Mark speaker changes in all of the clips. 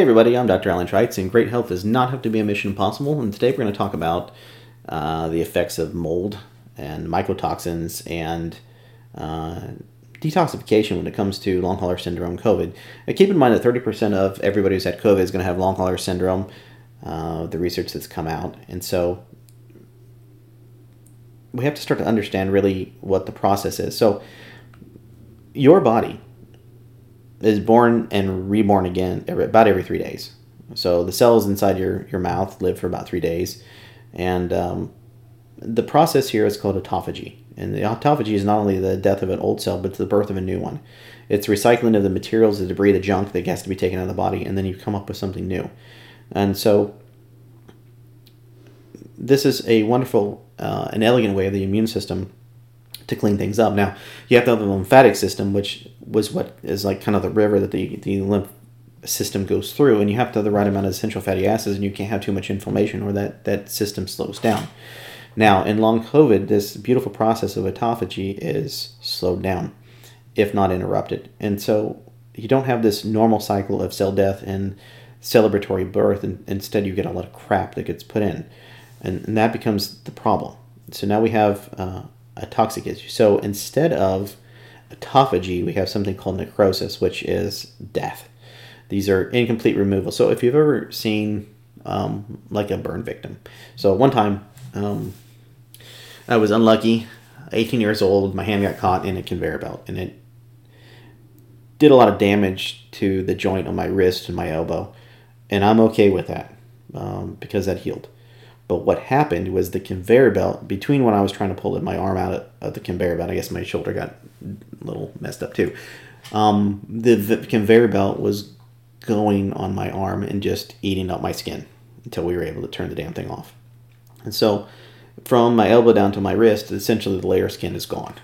Speaker 1: Hey everybody, I'm Dr. Alan Trites, and great health does not have to be a mission impossible. And today we're going to talk about uh, the effects of mold and mycotoxins and uh, detoxification when it comes to long hauler syndrome COVID. Now, keep in mind that 30% of everybody who's had COVID is going to have long hauler syndrome, uh, the research that's come out. And so we have to start to understand really what the process is. So, your body is born and reborn again every, about every three days. So the cells inside your, your mouth live for about three days. And um, the process here is called autophagy. And the autophagy is not only the death of an old cell, but it's the birth of a new one. It's recycling of the materials, the debris, the junk that has to be taken out of the body, and then you come up with something new. And so this is a wonderful uh, an elegant way of the immune system to clean things up. Now, you have to have the lymphatic system, which was what is like kind of the river that the, the lymph system goes through, and you have to have the right amount of essential fatty acids, and you can't have too much inflammation or that, that system slows down. Now, in long COVID, this beautiful process of autophagy is slowed down, if not interrupted. And so you don't have this normal cycle of cell death and celebratory birth, and instead you get a lot of crap that gets put in. And, and that becomes the problem. So now we have uh, a toxic issue. So instead of autophagy, we have something called necrosis, which is death. These are incomplete removal. So if you've ever seen um, like a burn victim, so one time um, I was unlucky, 18 years old, my hand got caught in a conveyor belt, and it did a lot of damage to the joint on my wrist and my elbow, and I'm okay with that um, because that healed. But what happened was the conveyor belt between when I was trying to pull my arm out of the conveyor belt, I guess my shoulder got a little messed up too. Um, the, the conveyor belt was going on my arm and just eating up my skin until we were able to turn the damn thing off. And so, from my elbow down to my wrist, essentially the layer of skin is gone.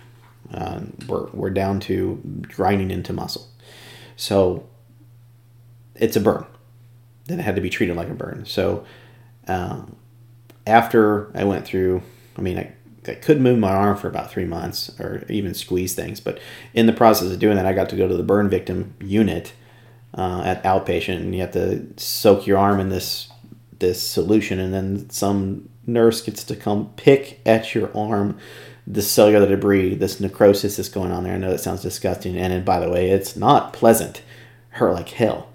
Speaker 1: Uh, we're, we're down to grinding into muscle. So, it's a burn. Then it had to be treated like a burn. So, uh, after I went through, I mean, I, I could move my arm for about three months or even squeeze things, but in the process of doing that, I got to go to the burn victim unit uh, at outpatient, and you have to soak your arm in this this solution, and then some nurse gets to come pick at your arm the cellular debris, this necrosis that's going on there. I know that sounds disgusting, and, and by the way, it's not pleasant. Hurt like hell.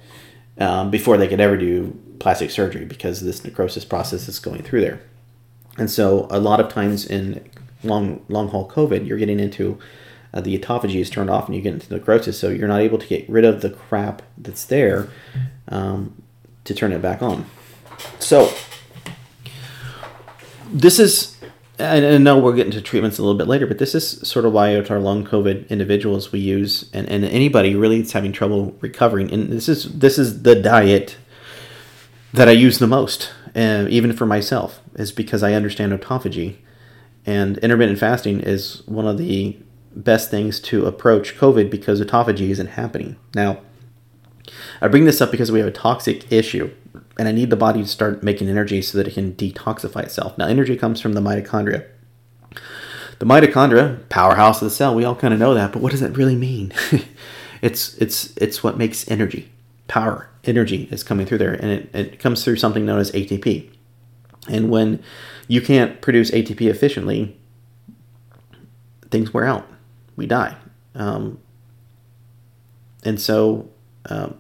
Speaker 1: Um, before they could ever do plastic surgery because this necrosis process is going through there. And so, a lot of times in long long haul COVID, you're getting into uh, the autophagy is turned off and you get into necrosis, so you're not able to get rid of the crap that's there um, to turn it back on. So, this is, and I know we're getting to treatments a little bit later, but this is sort of why our long COVID individuals we use, and, and anybody really that's having trouble recovering, and this is this is the diet that I use the most, uh, even for myself, is because I understand autophagy. And intermittent fasting is one of the best things to approach COVID because autophagy isn't happening. Now, I bring this up because we have a toxic issue, and I need the body to start making energy so that it can detoxify itself. Now, energy comes from the mitochondria. The mitochondria, powerhouse of the cell, we all kind of know that, but what does that really mean? it's it's it's what makes energy power, energy is coming through there, and it, it comes through something known as ATP. And when you can't produce ATP efficiently, things wear out. We die. Um, and so um,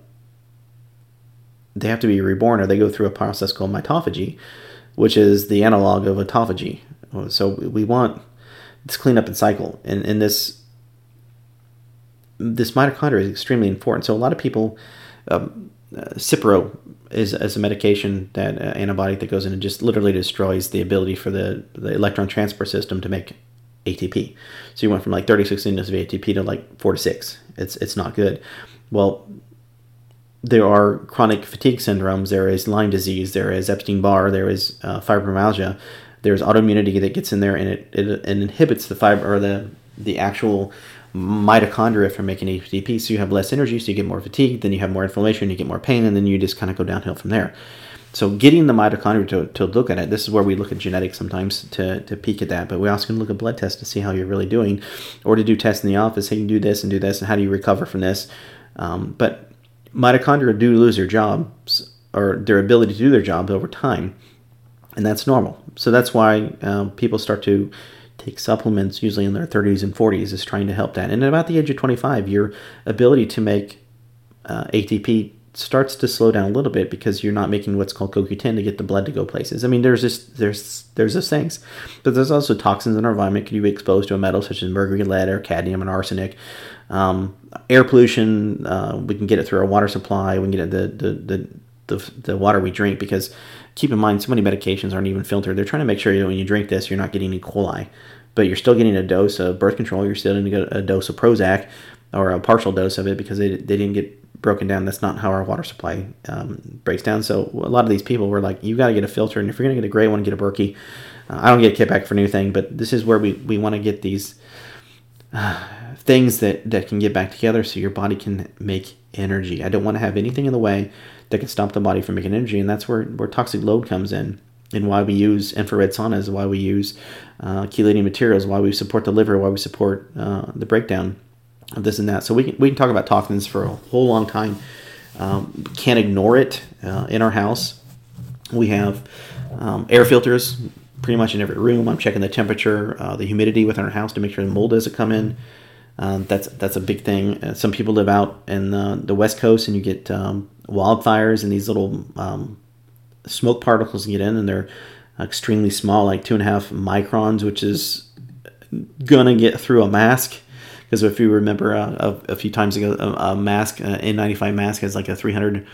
Speaker 1: they have to be reborn or they go through a process called mitophagy, which is the analog of autophagy. So we want this cleanup and cycle. And, and this this mitochondria is extremely important. So a lot of people um, uh, Cipro is, is a medication that uh, antibiotic that goes in and just literally destroys the ability for the, the electron transport system to make ATP. So you went from like 36 units of ATP to like four to six. It's it's not good. Well, there are chronic fatigue syndromes. There is Lyme disease. There is Epstein Barr. There is uh, fibromyalgia. There's autoimmunity that gets in there and it, it, it inhibits the fiber or the the actual mitochondria from making ATP. So you have less energy, so you get more fatigue, then you have more inflammation, you get more pain, and then you just kind of go downhill from there. So getting the mitochondria to, to look at it, this is where we look at genetics sometimes to, to peek at that, but we also can look at blood tests to see how you're really doing, or to do tests in the office. Hey, you do this and do this, and how do you recover from this? Um, but mitochondria do lose their jobs or their ability to do their jobs over time, and that's normal. So that's why um, people start to take supplements, usually in their 30s and 40s, is trying to help that. And at about the age of 25, your ability to make uh, ATP starts to slow down a little bit because you're not making what's called CoQ10 to get the blood to go places. I mean, there's just there's there's those things, but there's also toxins in our environment. Could you be exposed to a metal such as mercury, lead, or cadmium and arsenic? Um, air pollution, uh, we can get it through our water supply. We can get it the the, the the the water we drink because keep in mind so many medications aren't even filtered. They're trying to make sure know, when you drink this, you're not getting E. coli, but you're still getting a dose of birth control. You're still getting a dose of Prozac or a partial dose of it because they, they didn't get broken down. That's not how our water supply um, breaks down. So a lot of these people were like, you got to get a filter, and if you're going to get a gray one, get a Berkey. Uh, I don't get a kickback for new thing but this is where we, we want to get these uh, things that, that can get back together so your body can make energy. I don't want to have anything in the way that can stop the body from making energy, and that's where, where toxic load comes in. And why we use infrared saunas, why we use uh, chelating materials, why we support the liver, why we support uh, the breakdown of this and that. So we can, we can talk about toxins for a whole long time. Um, can't ignore it uh, in our house. We have um, air filters pretty much in every room. I'm checking the temperature, uh, the humidity within our house to make sure the mold doesn't come in. Um, that's that's a big thing. Uh, some people live out in the, the west coast, and you get um, wildfires, and these little um, smoke particles get in, and they're extremely small, like two and a half microns, which is gonna get through a mask because if you remember uh, a, a, few times ago, a, a mask, an N95 mask has like a 300,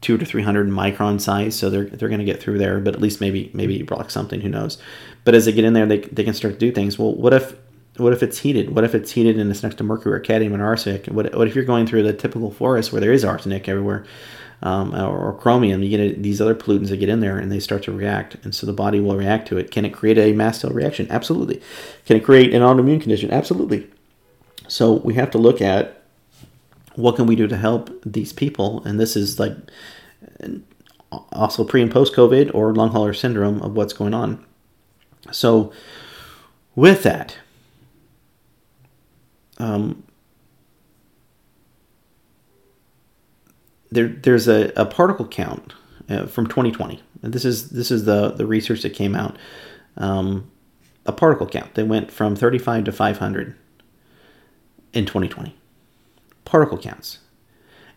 Speaker 1: two to 300 micron size, so they're they're to get through there. But at least maybe maybe block something. Who knows? But as they get in there, they, they can start to do things. Well, what if what if it's heated? What if it's heated and it's next to mercury or cadmium and arsenic? What, what if you're going through the typical forest where there is arsenic everywhere? Um, or, chromium, you get these other pollutants that get in there and they start to react, and so the body will react to it. Can it create a mast cell reaction? Absolutely. Can it create an autoimmune condition? Absolutely. So we have to look at what can we do to help these people, and this is like also pre and post COVID or long hauler syndrome of what's going on. So with that, um, there there's a, a particle count uh, from 2020. And this is this is the the research that came out. Um, a particle count. They went from 35 to 500 in 2020. Particle counts.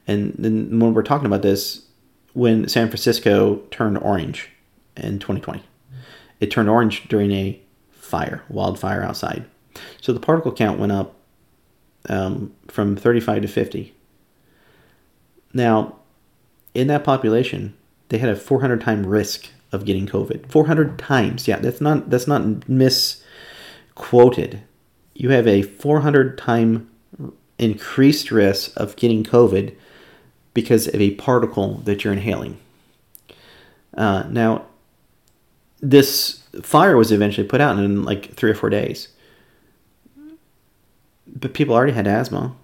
Speaker 1: And then when we're talking about this, when San Francisco turned orange in 2020, it turned orange during a fire, wildfire outside. So the particle count went up um, from 35 to 50. Now, in that population, they had a 400 time risk of getting COVID. 400 times. Yeah, that's not that's not misquoted you have a 400 time increased risk of getting COVID because of a particle that you're inhaling. Uh, now, this fire was eventually put out in like three or four days. But people already had asthma.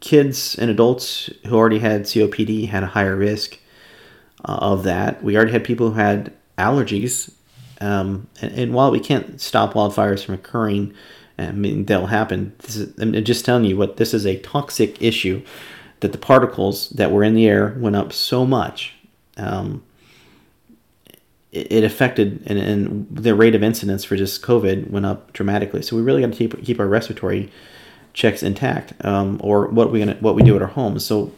Speaker 1: Kids and adults who already had COPD had a higher risk uh, of that. We already had people who had allergies um, and, and, while we can't stop wildfires from occurring, I mean they'll happen. Is, I'm just telling you what this is a toxic issue that the particles that were in the air went up so much. Um, it, affected and, and, the rate of incidence for just COVID went up dramatically. So we really got to keep keep our respiratory checks intact, um, or what we gonna what we do at our homes. So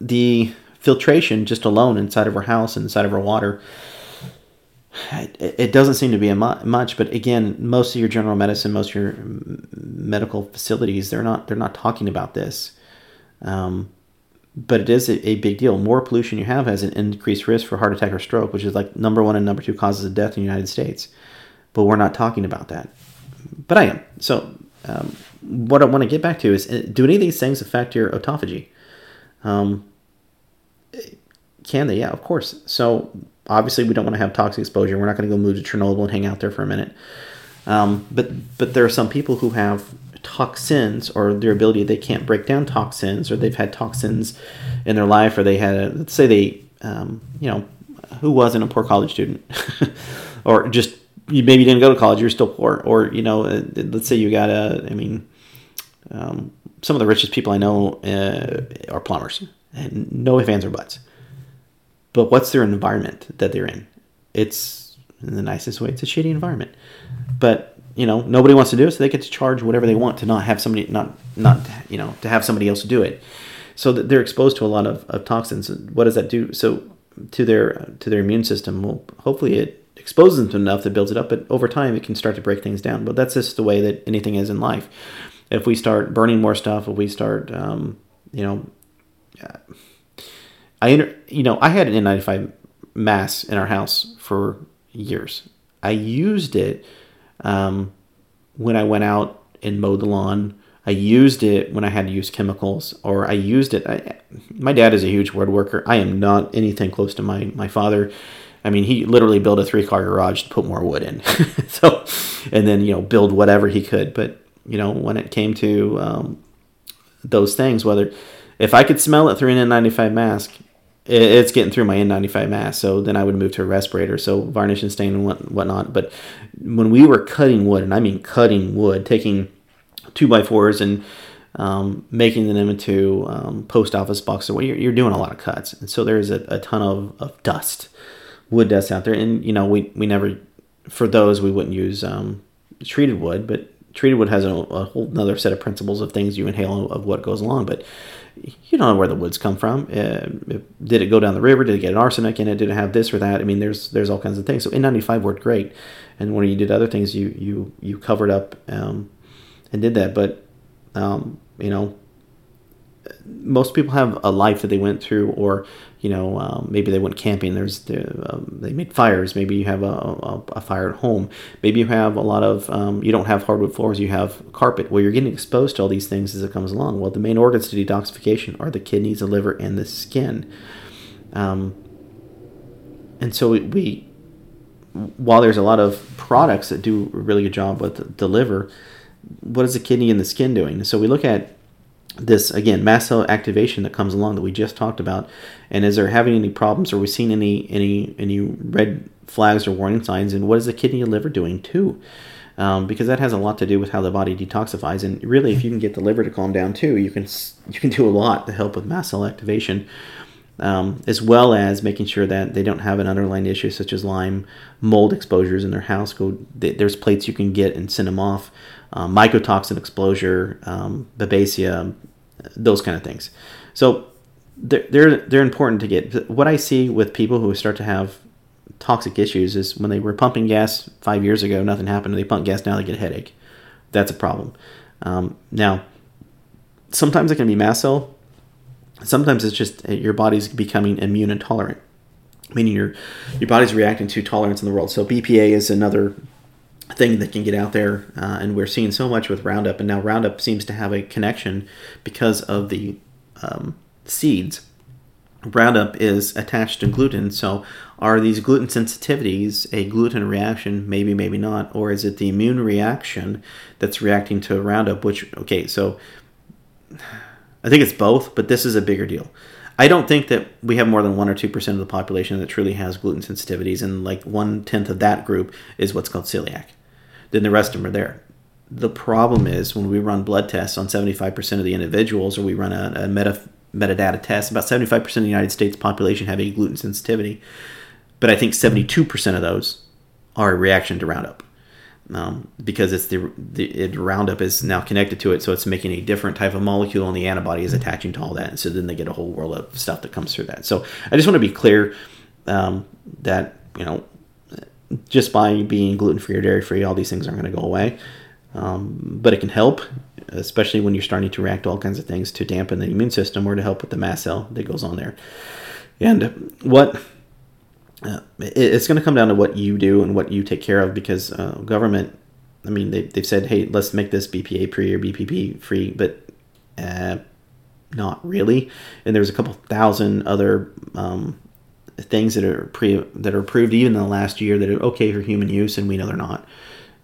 Speaker 1: the filtration just alone inside of our house and inside of our water it doesn't seem to be a much. But again most of your general medicine most of your medical facilities they're not they're not talking about this. Um, but it is a, a, big deal. More pollution you have has an increased risk for heart attack or stroke which is like number one and number two causes of death in the united states. But we're not talking about that. But i am. So um, what i want to get back to is uh, do any of these things affect your autophagy um, can they yeah of course so obviously we don't want to have toxic exposure. We're not going to go move to Chernobyl and hang out there for a minute. Um, but but there are some people who have toxins or their ability they can't break down toxins or they've had toxins in their life or they had a, let's say they um, you know who wasn't a poor college student or just you maybe didn't go to college you're still poor or you know uh, let's say you got a I mean um, some of the richest people I know uh, are plumbers, and no ifs, ands, or buts. But what's their environment that they're in? It's in the nicest way. It's a shitty environment. But you know, nobody wants to do it, so they get to charge whatever they want to not have somebody not not you know to have somebody else do it. So they're exposed to a lot of, of toxins. What does that do? So to their to their immune system, well, hopefully it exposes them to enough that builds it up. But over time, it can start to break things down. But that's just the way that anything is in life. If we start burning more stuff, if we start, um, you know, I you know I had an N95 mask in our house for years. I used it um, when I went out and mowed the lawn. I used it when I had to use chemicals, or I used it. I, my dad is a huge woodworker. I am not anything close to my my father. I mean, he literally built a three car garage to put more wood in. so, and then you know build whatever he could. But you know when it came to um, those things, whether if I could smell it through an N95 mask, it's getting through my N95 mask. So then I would move to a respirator. So varnish and stain and what, whatnot. But when we were cutting wood, and I mean cutting wood, taking two by fours and um, making them into um, post office boxes, well, you're, you're, doing a lot of cuts. And so there's a, a ton of, of dust, wood dust out there. And, you know, we, we never, for those, we wouldn't use um, treated wood, but treated wood has a, a whole other set of principles of things you inhale of what goes along. But you don't know where the woods come from. Uh, did it go down the river? Did it get an arsenic in it? Did it have this or that? I mean, there's there's all kinds of things. So N95 worked great, and when you did other things, you you you covered up um, and did that. But um, you know, most people have a life that they went through, or you know, um, maybe they went camping. There's the, um, they made fires. Maybe you have a, a, a, fire at home. Maybe you have a lot of um, you don't have hardwood floors. You have carpet. Well, you're getting exposed to all these things as it comes along. Well, the main organs to detoxification are the kidneys, the liver, and the skin. Um, and so we, we, while there's a lot of products that do a really good job with the liver, what is the kidney and the skin doing? So we look at this again mast cell activation that comes along that we just talked about. And is there having any problems? Are we seeing any any any red flags or warning signs? And what is the kidney and liver doing too? Um, because that has a lot to do with how the body detoxifies. And really if you can get the liver to calm down too you can you can do a lot to help with mast cell activation um, as well as making sure that they don't have an underlying issue such as Lyme mold exposures in their house. Go there's plates you can get and send them off um, mycotoxin exposure, um, babesia, those kind of things. So they're, they're, they're important to get. What I see with people who start to have toxic issues is when they were pumping gas five years ago, nothing happened. They pump gas now, they get a headache. That's a problem. Um, now, sometimes it can be mast cell. Sometimes it's just uh, your body's becoming immune intolerant, meaning your your body's reacting to tolerance in the world. So BPA is another thing that can get out there, uh, and we're seeing so much with Roundup, and now Roundup seems to have a connection because of the um, seeds. Roundup is attached to gluten, so are these gluten sensitivities a gluten reaction? Maybe, maybe not, or is it the immune reaction that's reacting to Roundup? Which, okay, so I think it's both, but this is a bigger deal. I don't think that we have more than one or two percent of the population that truly has gluten sensitivities, and like one tenth of that group is what's called celiac then the rest of them are there. The problem is when we run blood tests on 75% of the individuals, or we run a, a meta, metadata test, about 75% of the United States population have a gluten sensitivity. But I think 72% of those are a reaction to Roundup. Um, because it's the, the it, Roundup is now connected to it, so it's making a different type of molecule, and the antibody is attaching to all that. And so then they get a whole world of stuff that comes through that. So I just want to be clear um, that you know just by being gluten free or dairy free, all these things aren't going to go away. Um, but it can help, especially when you're starting to react to all kinds of things to dampen the immune system or to help with the mast cell that goes on there. And what uh, it, it's going to come down to what you do and what you take care of because uh, government, I mean, they, they've said, hey, let's make this BPA free or BPP free, but uh, not really. And there's a couple thousand other um, things that are pre that are approved even in the last year that are okay for human use, and we know they're not.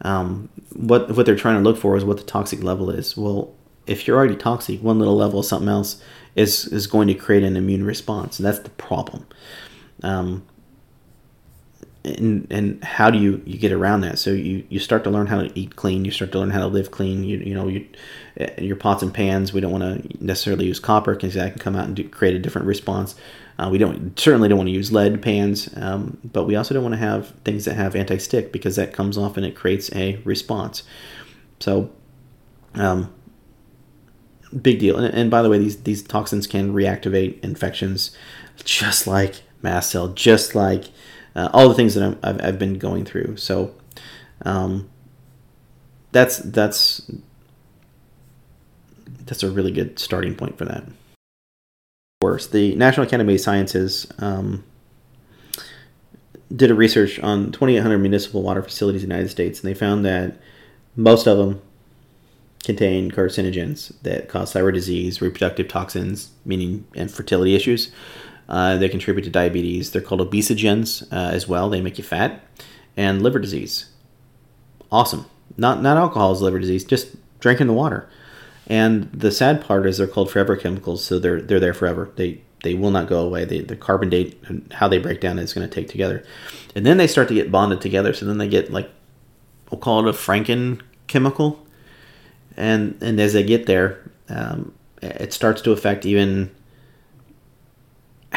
Speaker 1: Um, what what they're trying to look for is what the toxic level is. Well, if you're already toxic, one little level of something else is is going to create an immune response, and that's the problem. Um, and and how do you you get around that? So you you start to learn how to eat clean. You start to learn how to live clean. You you know you your pots and pans. We don't want to necessarily use copper because that can come out and do, create a different response. Uh, we don't certainly don't want to use lead pans, um, but we also don't want to have things that have anti-stick because that comes off and it creates a response. So, um, big deal. And, and by the way, these these toxins can reactivate infections, just like mast cell, just like uh, all the things that i have I've been going through. So, um, that's that's that's a really good starting point for that. Worse, the National Academy of Sciences um, did a research on 2,800 municipal water facilities in the United States, and they found that most of them contain carcinogens that cause thyroid disease, reproductive toxins, meaning and fertility issues. Uh, they contribute to diabetes. They're called obesogens uh, as well. They make you fat, and liver disease. Awesome. Not not alcohol is liver disease. Just drinking the water. And the sad part is they're called forever chemicals, so they're they're there forever. They they will not go away. They, the carbon date and how they break down is going to take together, and then they start to get bonded together. So then they get like we'll call it a Franken chemical, and and as they get there, um, it starts to affect even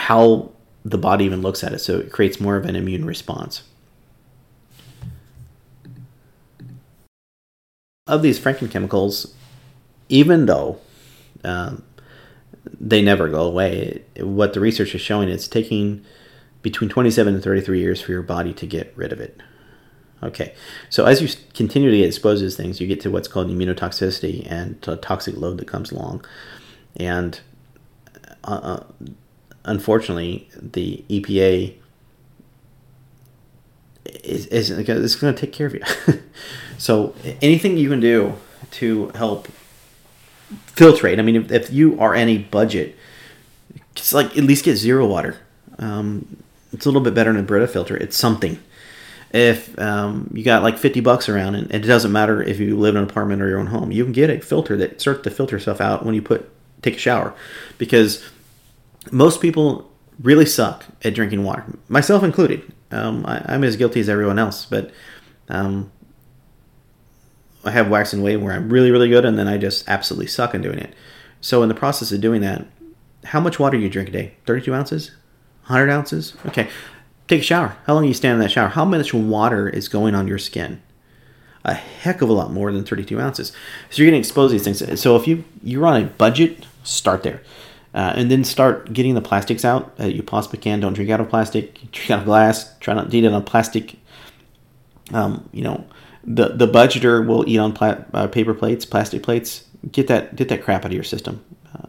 Speaker 1: how the body even looks at it. So it creates more of an immune response. Of these Franken chemicals, even though um, they never go away, what the research is showing is taking between 27 and 33 years for your body to get rid of it. Okay, so as you continue to get exposed to these things, you get to what's called immunotoxicity and toxic load that comes along. And uh, uh unfortunately, the EPA is, is, is going to take care of you. so anything you can do to help filtrate. I mean, if, if you are any budget, just like at least get zero water. Um, it's a little bit better than a Brita filter. It's something. If um, you got like 50 bucks around, and it doesn't matter if you live in an apartment or your own home, you can get a filter that starts to filter stuff out when you put take a shower, because most people really suck at drinking water, myself included. Um, I, am as guilty as everyone else, but um, I have wax and wane where I'm really, really good, and then I just absolutely suck in doing it. So in the process of doing that, how much water do you drink a day? 32 ounces? 100 ounces? Okay. Take a shower. How long do you stand in that shower? How much water is going on your skin? A heck of a lot more than 32 ounces. So you're exposed to these things. So if you you're on a budget, start there. Uh, and then start getting the plastics out that you possibly can. Don't drink out of plastic. Drink out of glass. Try not to eat it on plastic. Um, you know, the the budgeter will eat on pla- uh, paper plates, plastic plates. Get that get that crap out of your system. Uh,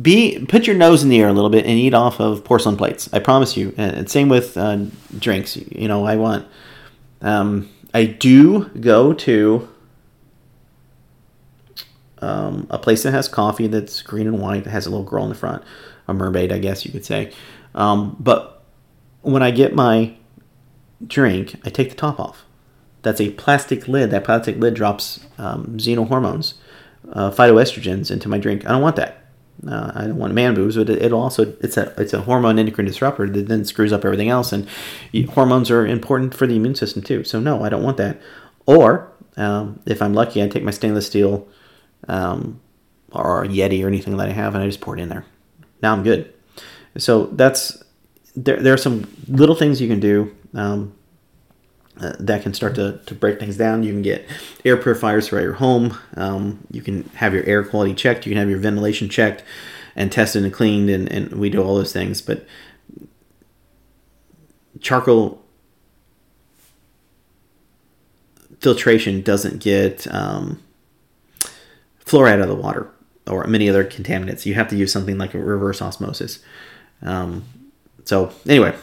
Speaker 1: be put your nose in the air a little bit and eat off of porcelain plates. I promise you. And same with uh, drinks. You know, I want. Um, I do go to um, a place that has coffee that's green and white that has a little girl in the front, a mermaid, I guess you could say. Um, but when I get my drink, I take the top off that's a plastic lid. That plastic lid drops um, xenohormones, uh, phytoestrogens into my drink. I don't want that. Uh, I don't want man boobs, but it, will also it's a it's a hormone endocrine disruptor that then screws up everything else. And hormones are important for the immune system too. So no, I don't want that. Or um, if I'm lucky, I take my stainless steel um, or Yeti or anything that I have, and I just pour it in there. Now I'm good. So that's there. There are some little things you can do. Um, uh, that can start to, to break things down. You can get air purifiers throughout your home. Um, you can have your air quality checked. You can have your ventilation checked and tested and cleaned, and, and we do all those things. But charcoal filtration doesn't get um, fluoride out of the water or many other contaminants. You have to use something like a reverse osmosis. Um, so, anyway,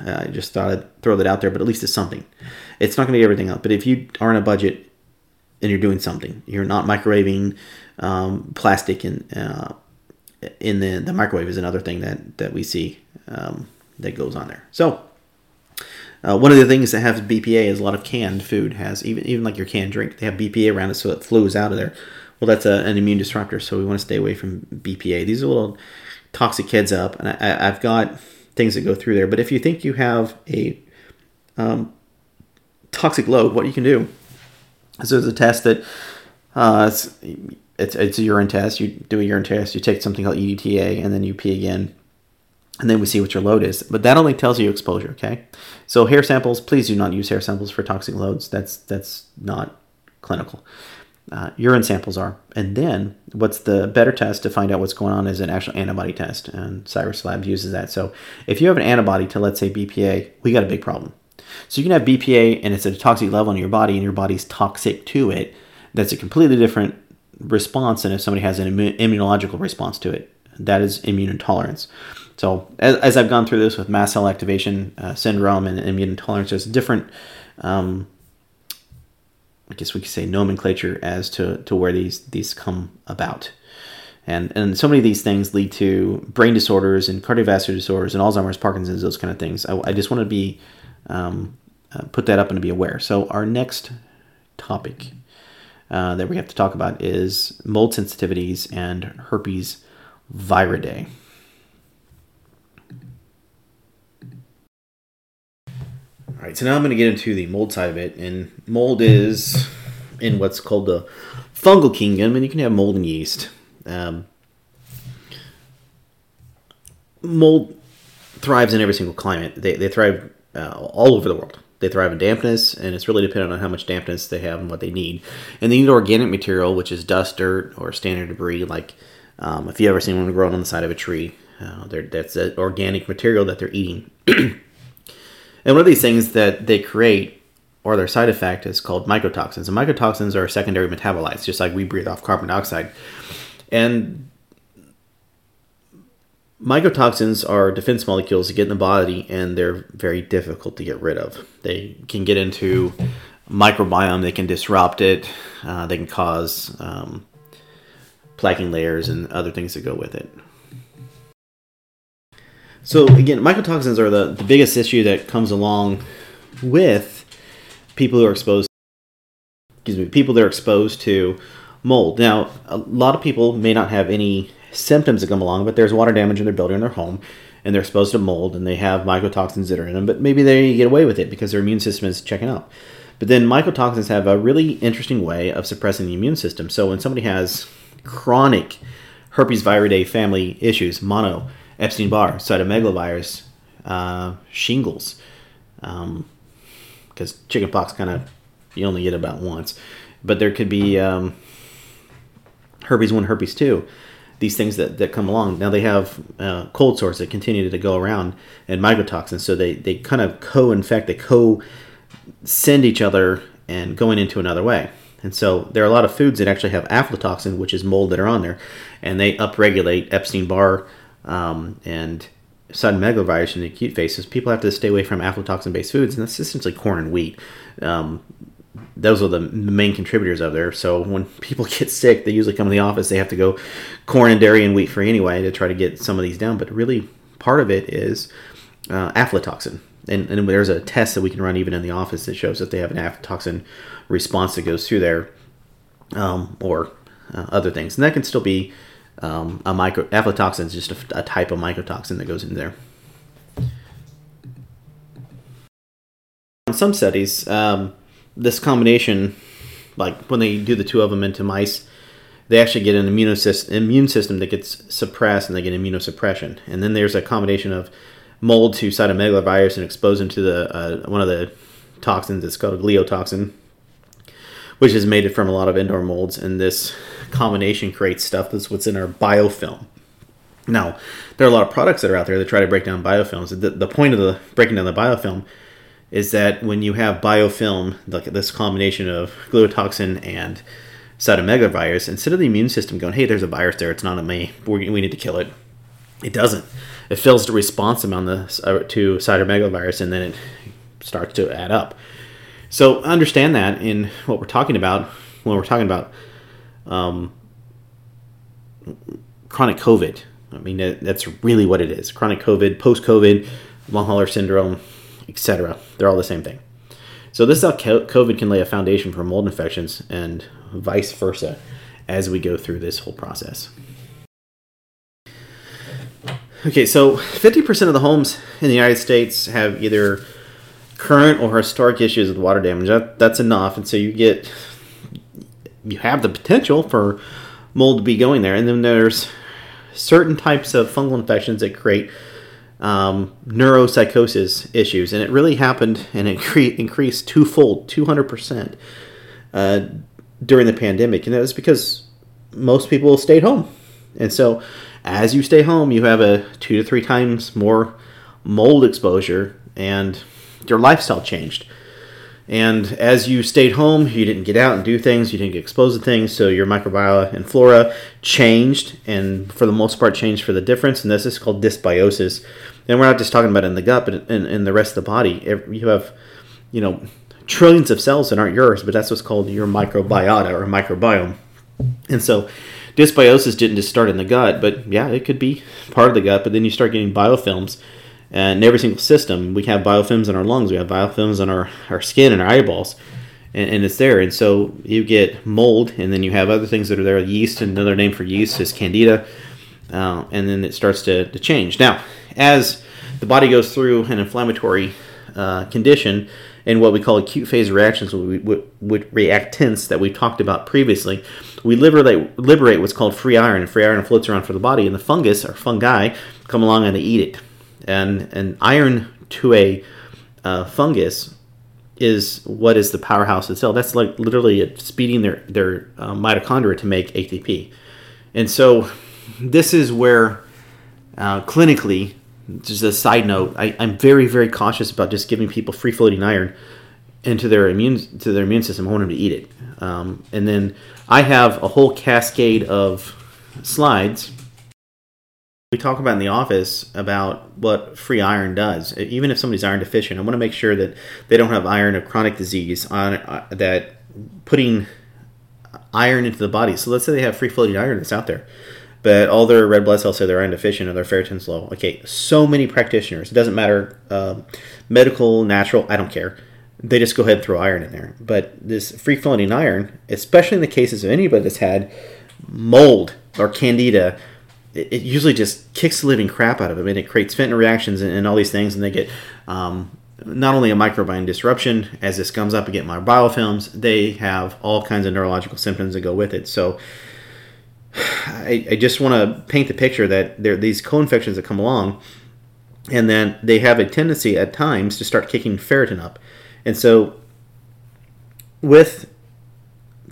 Speaker 1: I just thought I'd throw that out there, but at least it's something. It's not going to get everything up, but if you are in a budget and you're doing something, you're not microwaving um, plastic in uh, in the the microwave is another thing that that we see um, that goes on there. So. Uh, one of the things that has BPA is a lot of canned food has even even like your canned drink they have BPA around it so it flows out of there. Well, that's a, an immune disruptor, so we want to stay away from BPA. These are little toxic heads up, and I, have got things that go through there. But if you think you have a um, toxic load, what you can do. So there's a test that uh, it's, it's, it's a urine test. You do a urine test. You take something called EDTA, and then you pee again, and then we see what your load is. But that only tells you exposure. Okay. So hair samples, please do not use hair samples for toxic loads. That's that's not clinical. Uh, urine samples are. And then what's the better test to find out what's going on is an actual antibody test. And Cyrex Labs uses that. So if you have an antibody to, let's say, BPA, we got a big problem. So you can have BPA and it's at a toxic level in your body and your body's toxic to it. That's a completely different response than if somebody has an immunological response to it. That is immune intolerance. So as, as I've gone through this with mast cell activation uh, syndrome and immune intolerance, there's different um, I guess we could say nomenclature as to, to where these these come about. And, and so many of these things lead to brain disorders and cardiovascular disorders and Alzheimer's, Parkinson's, those kind of things. I, I just want to be um, uh, put that up and to be aware. So our next topic uh, that we have to talk about is mold sensitivities and herpes viridae. Right, so now I'm going to get into the mold side of it, and mold is in what's called the fungal kingdom, and you can have mold and yeast. Um, mold thrives in every single climate. They, they thrive uh, all over the world. They thrive in dampness, and it's really dependent on how much dampness they have and what they need. And they need organic material, which is dust, dirt, or standard debris. Like um, if you ever seen one growing on the side of a tree, uh, that's an organic material that they're eating. And one of these things that they create or their side effect is called mycotoxins. And mycotoxins are secondary metabolites, just like we breathe off carbon dioxide. And mycotoxins are defense molecules that get in the body and they're very difficult to get rid of. They can get into microbiome, they can disrupt it, uh, they can cause um, plaquing layers and other things that go with it. So again, mycotoxins are the, the biggest issue that comes along with people who are exposed excuse me, people that are exposed to mold. Now, a lot of people may not have any symptoms that come along, but there's water damage in their building or their home, and they're exposed to mold, and they have mycotoxins that are in them, but maybe they get away with it because their immune system is checking out. But then mycotoxins have a really interesting way of suppressing the immune system. So when somebody has chronic herpes viridae family issues, mono, Epstein Barr, cytomegalovirus, uh, shingles, because um, chickenpox kind of you only get about once, but there could be um, herpes one, herpes two, these things that, that come along. Now they have uh, cold sores that continue to go around and mycotoxins, so they they kind of co-infect, they co-send each other and going into another way. And so there are a lot of foods that actually have aflatoxin, which is mold that are on there, and they upregulate Epstein Barr um, and cytomegalovirus in the acute phases, people have to stay away from aflatoxin based foods, and that's essentially corn and wheat. Um, those are the main contributors of there. So when people get sick, they usually come to the office. They have to go corn and dairy and wheat free anyway to try to get some of these down. But really, part of it is uh, aflatoxin. And, and there's a test that we can run even in the office that shows that they have an aflatoxin response that goes through there, um, or uh, other things. And that can still be um, a micro aflatoxin is just a, a, type of mycotoxin that goes in there. In some studies, um, this combination, like when they do the two of them into mice, they actually get an immune system, immune system that gets suppressed and they get immunosuppression. And then there's a combination of mold to cytomegalovirus and expose them to the uh, one of the toxins. It's called a gliotoxin, which is made from a lot of indoor molds. And this combination creates stuff that's what's in our biofilm. Now, there are a lot of products that are out there that try to break down biofilms. The, the point of the breaking down the biofilm is that when you have biofilm, like this combination of gliotoxin and cytomegalovirus, instead of the immune system going, hey, there's a virus there, it's not at me, we need to kill it, it doesn't. It fills the response amount the, to cytomegalovirus and then it starts to add up. So understand that in what we're talking about when we're talking about um, chronic COVID. I mean, that, that's really what it is. Chronic COVID, post COVID, long hauler syndrome, etc. They're all the same thing. So this is how COVID can lay a foundation for mold infections and vice versa as we go through this whole process. Okay, so 50% of the homes in the United States have either current or historic issues with water damage. That, that's enough, and so you get you have the potential for mold to be going there. And then there's certain types of fungal infections that create um, neuropsychosis issues, and it really happened, and it cre- increased twofold, two hundred percent, uh, during the pandemic, and that was because most people stayed home, and so as you stay home, you have a two to three times more mold exposure, and your lifestyle changed. And as you stayed home, you didn't get out and do things, you didn't get exposed to things, so your microbiota and flora changed, and for the most part, changed for the difference. And this is called dysbiosis. And we're not just talking about in the gut, but in, in the rest of the body. You have, you know, trillions of cells that aren't yours, but that's what's called your microbiota or microbiome. And so, dysbiosis didn't just start in the gut, but yeah, it could be part of the gut. But then you start getting biofilms and every single system, we have biofilms in our lungs, we have biofilms on our, our skin and our eyeballs, and, and, it's there. And so you get mold, and then you have other things that are there. Yeast, another name for yeast is candida, uh, and then it starts to, to change. Now, as the body goes through an inflammatory uh, condition and what we call acute phase reactions with, with reactants that we talked about previously, we liberate, liberate what's called free iron, and free iron floats around for the body, and the fungus or fungi come along and they eat it and and iron to a uh, fungus is what is the powerhouse itself. That's like literally speeding their their uh, mitochondria to make ATP, and so this is where uh, clinically, just a side note, I, I'm very very cautious about just giving people free floating iron into their immune to their immune system. I want them to eat it, um, and then I have a whole cascade of slides we talk about in the office about what free iron does. Even if somebody's iron deficient, I want to make sure that they don't have iron or chronic disease on uh, that putting iron into the body. So let's say they have free floating iron that's out there, but all their red blood cells say they're iron deficient or their ferritin's low. Okay, so many practitioners. It doesn't matter, uh, medical, natural. I don't care. They just go ahead and throw iron in there. But this free floating iron, especially in the cases of anybody that's had mold or candida it, it, usually just kicks the living crap out of them and it creates fentanyl reactions and, and all these things and they get um, not only a microbiome disruption as this comes up and my biofilms they have all kinds of neurological symptoms that go with it. So I, I just want to paint the picture that there these co-infections that come along and then they have a tendency at times to start kicking ferritin up. And so with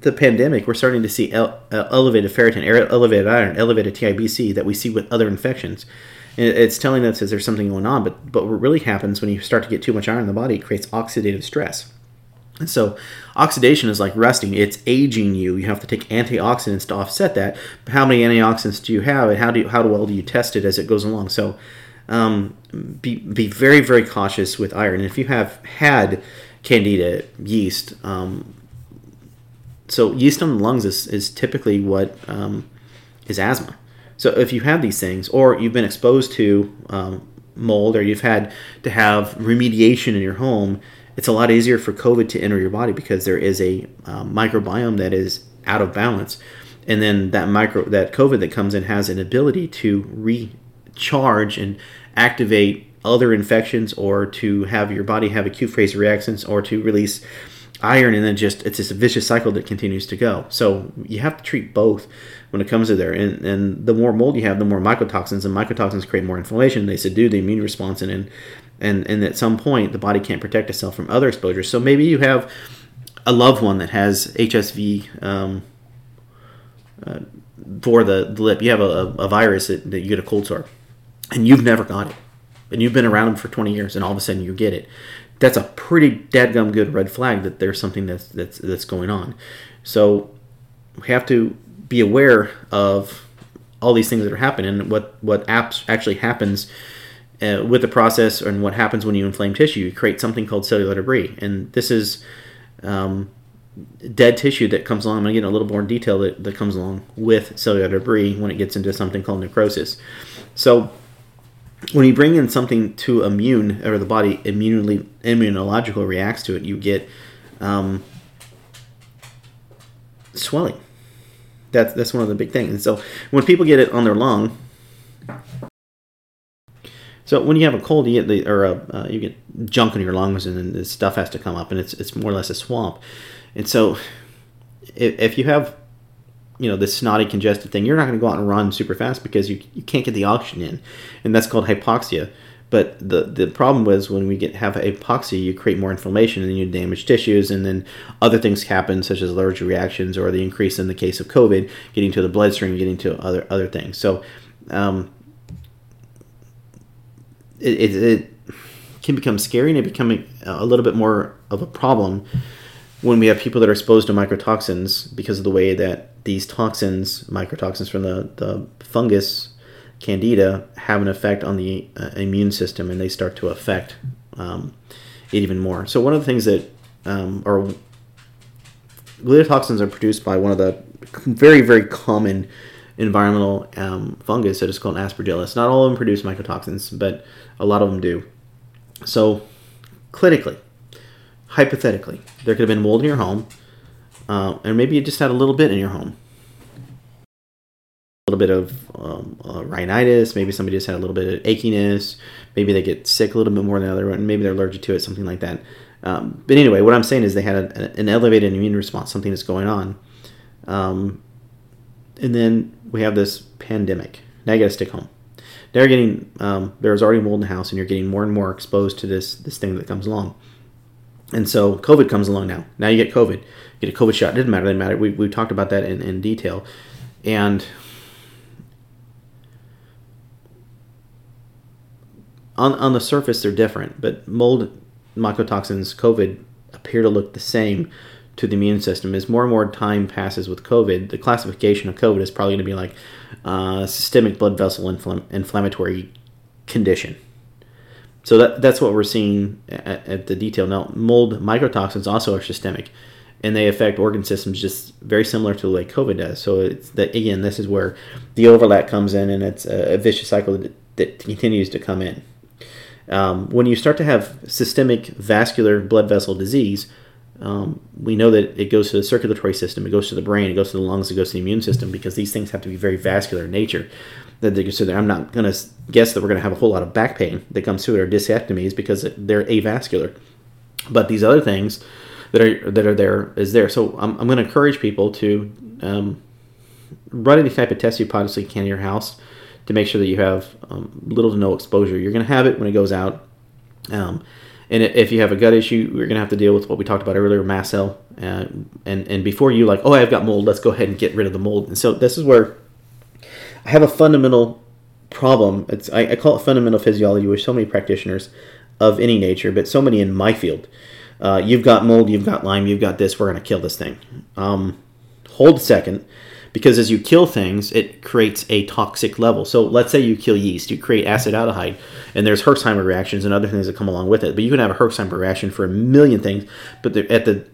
Speaker 1: the pandemic, we're starting to see ele- uh, elevated ferritin, elevated iron, elevated TIBC that we see with other infections. It's telling us that there's something going on, but but what really happens when you start to get too much iron in the body, it creates oxidative stress. And so, oxidation is like rusting; it's aging you. You have to take antioxidants to offset that. But how many antioxidants do you have, and how do you, how well do you test it as it goes along? So, um, be be very very cautious with iron. And if you have had candida yeast, um, so yeast on the lungs is, is typically what um, is asthma. So if you have these things, or you've been exposed to um, mold, or you've had to have remediation in your home, it's a lot easier for COVID to enter your body because there is a uh, microbiome that is out of balance, and then that micro that COVID that comes in has an ability to recharge and activate other infections, or to have your body have acute phase reactions, or to release iron and then just it's this vicious cycle that continues to go. So you have to treat both when it comes to there. And, and the more mold you have the more mycotoxins and mycotoxins create more inflammation. They subdue the immune response and and and, and at some point the body can't protect itself from other exposures. So maybe you have a loved one that has hsv um, uh, for the, the, lip. You have a, a virus that, that you get a cold sore and you've never got it. And you've been around them for 20 years and all of a sudden you get it that's a pretty dadgum good red flag that there's something that's that's that's going on. So we have to be aware of all these things that are happening what what apps actually happens uh, with the process and what happens when you inflame tissue. You create something called cellular debris, and this is um, dead tissue that comes along. I'm going to get a little more detail that, that comes along with cellular debris when it gets into something called necrosis. So when you bring in something to immune or the body immunely immunological reacts to it, you get um, swelling. That's that's one of the big things. And so when people get it on their lung, So when you have a cold, you get the or a, uh, you get junk in your lungs, and then this stuff has to come up, and it's it's more or less a swamp. And so, if, if you have you know this snotty congested thing you're not going to go out and run super fast because you, you can't get the oxygen in. And that's called hypoxia. But the the problem was when we get have hypoxia you create more inflammation and you damage tissues and then other things happen such as allergic reactions or the increase in the case of covid getting to the bloodstream getting to other other things. So um, it, it, it can become scary and it becoming a little bit more of a problem when we have people that are exposed to mycotoxins because of the way that these toxins, mycotoxins from the, the fungus candida, have an effect on the uh, immune system and they start to affect um, it even more. So, one of the things that um, are gliotoxins are produced by one of the very, very common environmental um, fungus that is called aspergillus. Not all of them produce mycotoxins, but a lot of them do. So, clinically, hypothetically, there could have been mold in your home uh, and maybe you just had a little bit in your home. A little bit of um, uh, rhinitis, maybe somebody just had a little bit of achiness, maybe they get sick a little bit more than the other one, maybe they're allergic to it, something like that. Um, but anyway, what I'm saying is they had a, an elevated immune response, something that's going on. Um, and then we have this pandemic. Now you got to stick home. Now you're getting, um, there's already mold in the house, and you're getting more and more exposed to this this thing that comes along. And so COVID comes along now. Now you get COVID, get a COVID shot. It didn't matter. It didn't matter. We, we talked about that in, in detail. And on, on the surface, they're different, but mold, mycotoxins, COVID appear to look the same to the immune system. As more and more time passes with COVID, the classification of COVID is probably going to be like uh, systemic blood vessel infl- inflammatory condition so that that's what we're seeing at, at, the detail now. Mold mycotoxins also are systemic, and they affect organ systems just very similar to like COVID does. So it's that again, this is where the overlap comes in, and it's a, a vicious cycle that, that, continues to come in. Um, when you start to have systemic vascular blood vessel disease, um, we know that it goes to the circulatory system, it goes to the brain, it goes to the lungs, it goes to the immune system because these things have to be very vascular in nature that they consider. I'm not going to guess that we're going to have a whole lot of back pain that comes through it or discectomies because they're avascular. But these other things that are that are there is there. So I'm, I'm going to encourage people to um, run any type of test you possibly can in your house to make sure that you have um, little to no exposure. You're going to have it when it goes out. Um, and if you have a gut issue, you're going to have to deal with what we talked about earlier, mast cell. Uh, and and before you like, oh, I've got mold, let's go ahead and get rid of the mold. And so this is where I have a fundamental problem. It's I, I, call it fundamental physiology with so many practitioners of any nature, but so many in my field. Uh, you've got mold, you've got Lyme, you've got this. We're going to kill this thing. Um, hold a second, because as you kill things, it creates a toxic level. So let's say you kill yeast, you create acetaldehyde, and there's Herxheimer reactions and other things that come along with it. But you can have a Herxheimer reaction for a million things, but at the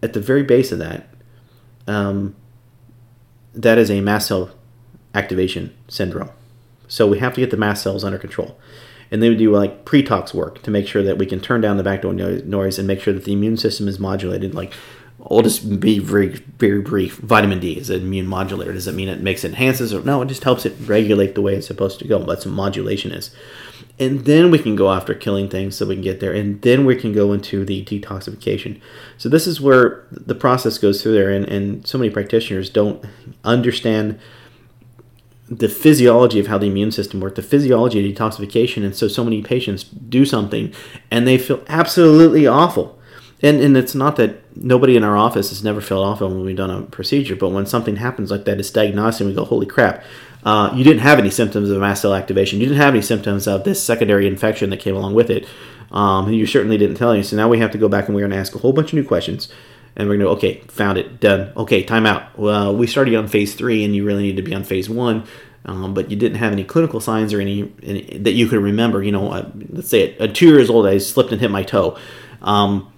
Speaker 1: at the very base of that, um, that is a mast cell activation syndrome. So we have to get the mast cells under control. And then we do like pre-tox work to make sure that we can turn down the backdoor noise and make sure that the immune system is modulated. Like, I'll just be very, very brief. Vitamin D is an immune modulator. Does that mean it makes it enhances or no? It just helps it regulate the way it's supposed to go. That's what modulation is. And then we can go after killing things so we can get there. And then we can go into the detoxification. So this is where the process goes through there. And, and so many practitioners don't understand – the physiology of how the immune system works, the physiology of detoxification, and so so many patients do something and they feel absolutely awful. And and it's not that nobody in our office has never felt awful when we've done a procedure, but when something happens like that, it's diagnosed and we go, holy crap, uh, you didn't have any symptoms of mast cell activation. You didn't have any symptoms of this secondary infection that came along with it. Um, you certainly didn't tell you. So now we have to go back and we're going to ask a whole bunch of new questions and we're gonna go okay found it done. Okay timeout well we started on phase three and you really need to be on phase one um, but you didn't have any clinical signs or any, any that you could remember you know uh, let's say at, two years old i slipped and hit my toe. Um,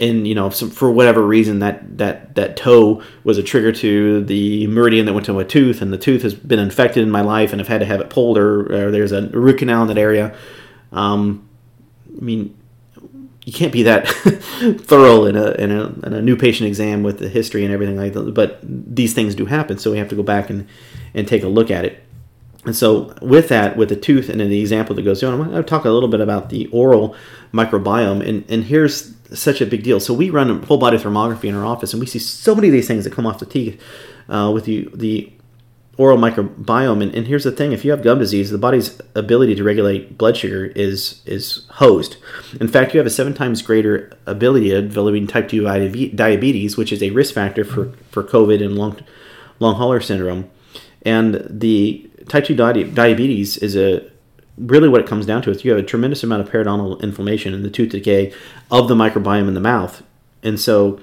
Speaker 1: and you know some, for whatever reason that that that toe was a trigger to the meridian that went to my tooth and the tooth has been infected in my life and i've had to have it pulled or, or there's a root canal in that area. Um, i mean you can't be that thorough in a, in a, in a new patient exam with the history and everything like that. But these things do happen, so we have to go back and, and take a look at it. And so, with that, with the tooth and the example that goes on, I'm going to talk a little bit about the oral microbiome. And, and here's such a big deal. So, we run whole body thermography in our office, and we see so many of these things that come off the teeth uh, with the, the oral microbiome. And, and, here's the thing: if you have gum disease, the body's ability to regulate blood sugar is is hosed. In fact, you have a seven times greater ability of developing type two diabetes, which is a risk factor for for COVID and long long hauler syndrome. And the type 2 di- diabetes is a really what it comes down to is you have a tremendous amount of periodontal inflammation in the tooth decay of the microbiome in the mouth. And so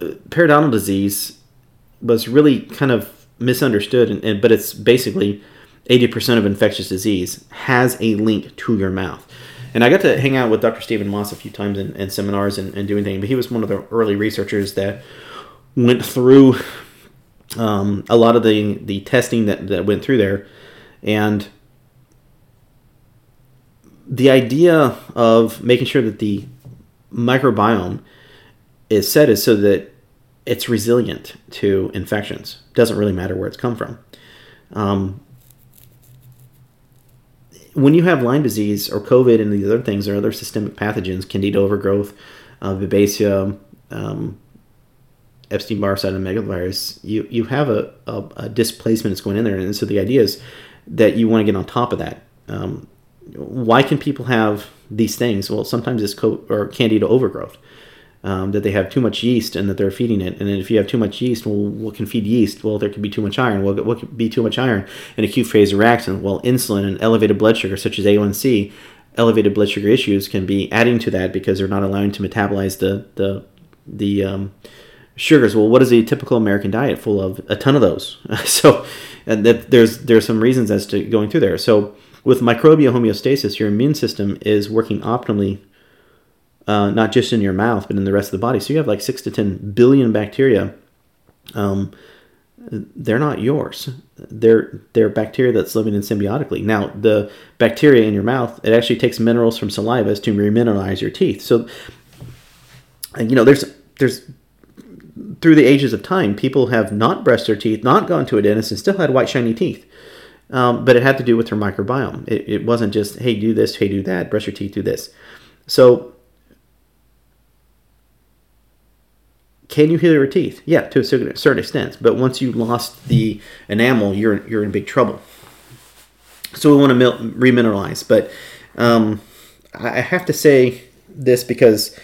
Speaker 1: uh, periodontal disease was really kind of misunderstood, and, and, but it's basically 80% of infectious disease has a link to your mouth. And I got to hang out with Dr. Stephen Moss a few times in, in seminars and, and doing things, but he was one of the early researchers that went through um, a lot of the the testing that, that went through there, and the idea of making sure that the microbiome is set is so that it's resilient to infections. Doesn't really matter where it's come from. Um, when you have Lyme disease or COVID and these other things or other systemic pathogens, candida overgrowth, uh, Babesia, um, Epstein Barr and megalovirus, you, you have a, a, a, displacement that's going in there. And so the idea is that you want to get on top of that. Um, why can people have these things? Well, sometimes it's co- or candida overgrowth. Um, that they have too much yeast and that they're feeding it. And if you have too much yeast, well, what can feed yeast? Well, there could be too much iron. Well, what could be too much iron? An acute phase reaction. Well, insulin and elevated blood sugar, such as A1C, elevated blood sugar issues can be adding to that because they're not allowing to metabolize the the the um, sugars. Well, what is a typical American diet full of? A ton of those. so, and that there's there's some reasons as to going through there. So, with microbial homeostasis, your immune system is working optimally, uh, not just in your mouth but in the rest of the body. So you have like six to ten billion bacteria. Um, they're not yours. They're they're bacteria that's living in symbiotically. Now, the bacteria in your mouth, it actually takes minerals from saliva to remineralize your teeth. So, you know, there's there's through the ages of time, people have not brushed their teeth, not gone to a dentist, and still had white, shiny teeth. Um, but it had to do with their microbiome. It, it wasn't just, hey, do this, hey, do that, brush your teeth, do this. So, can you heal your teeth? Yeah, to a certain extent. But once you lost the enamel, you're you're in big trouble. So we want to mil- remineralize. But um, I have to say this because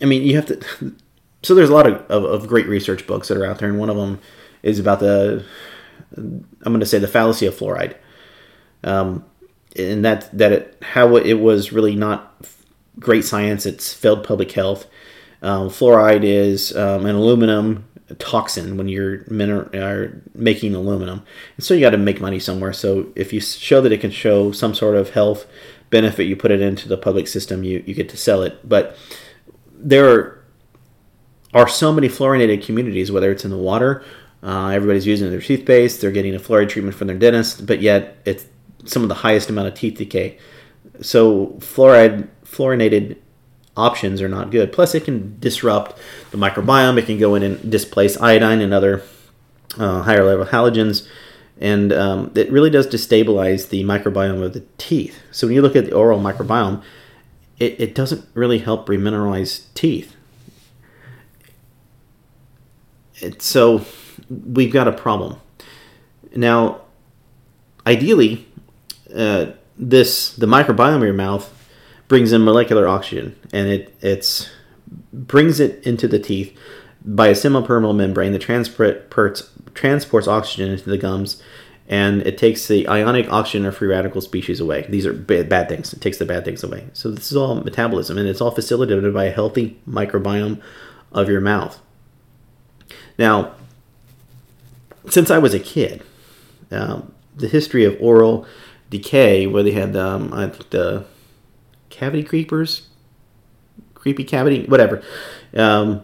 Speaker 1: I mean, you have to. So there's a lot of, of, of, great research books that are out there, and one of them is about the. I'm going to say the fallacy of fluoride, um, and that that it how it was really not great science. It's failed public health. Um, fluoride is um, an aluminum toxin when you're making aluminum, and so you got to make money somewhere. So if you show that it can show some sort of health benefit, you put it into the public system, you you get to sell it, but there are, are so many fluorinated communities, whether it's in the water, uh, everybody's using their toothpaste, they're getting a fluoride treatment from their dentist, but yet it's some of the highest amount of teeth decay. So fluoride, fluorinated options are not good. Plus, it can disrupt the microbiome. It can go in and displace iodine and other uh, higher level halogens, and um, it really does destabilize the microbiome of the teeth. So when you look at the oral microbiome, it, it doesn't really help remineralize teeth. It, so we've got a problem. Now, ideally, uh, this the microbiome of your mouth brings in molecular oxygen, and it it's brings it into the teeth by a semipermeable membrane that transports transports oxygen into the gums and it takes the ionic oxygen or free radical species away. These are bad, bad things. It takes the bad things away. So this is all metabolism, and it's all facilitated by a healthy microbiome of your mouth. Now, since I was a kid, um, the history of oral decay, where they had um, the cavity creepers, creepy cavity, whatever. Um,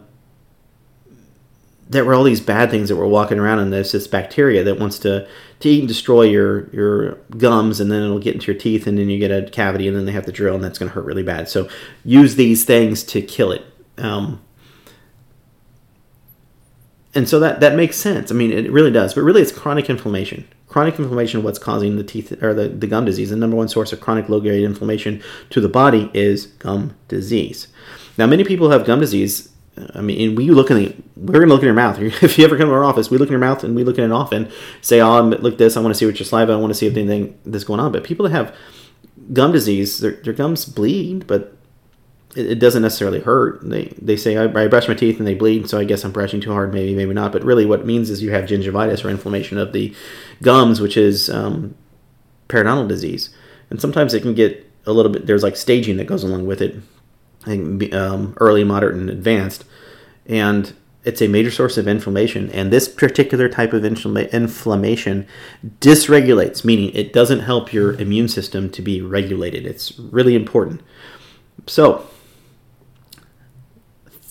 Speaker 1: there were all these bad things that were walking around, and there's this bacteria that wants to to eat and destroy your your gums, and then it'll get into your teeth, and then you get a cavity, and then they have to drill, and that's going to hurt really bad. So use these things to kill it. Um, and so that that makes sense. I mean, it really does. But really, it's chronic inflammation. Chronic inflammation, what's causing the teeth or the, the gum disease, the number one source of chronic low grade inflammation to the body is gum disease. Now, many people have gum disease. I mean, we look in the, we're going to look in your mouth. If you ever come to our office, we look in your mouth and we look in it often. Say, oh, look this. I want to see what your saliva. I want to see if anything that's going on. But people that have gum disease, their, their gums bleed, but it, it doesn't necessarily hurt. They they say I, I, brush my teeth and they bleed, so I guess I'm brushing too hard. Maybe maybe not. But really, what it means is you have gingivitis or inflammation of the gums, which is um, periodontal disease, and sometimes it can get a little bit. There's like staging that goes along with it. Um, early, moderate, and advanced, and it's a major source of inflammation. And this particular type of inflammation dysregulates, meaning it doesn't help your immune system to be regulated. It's really important. So,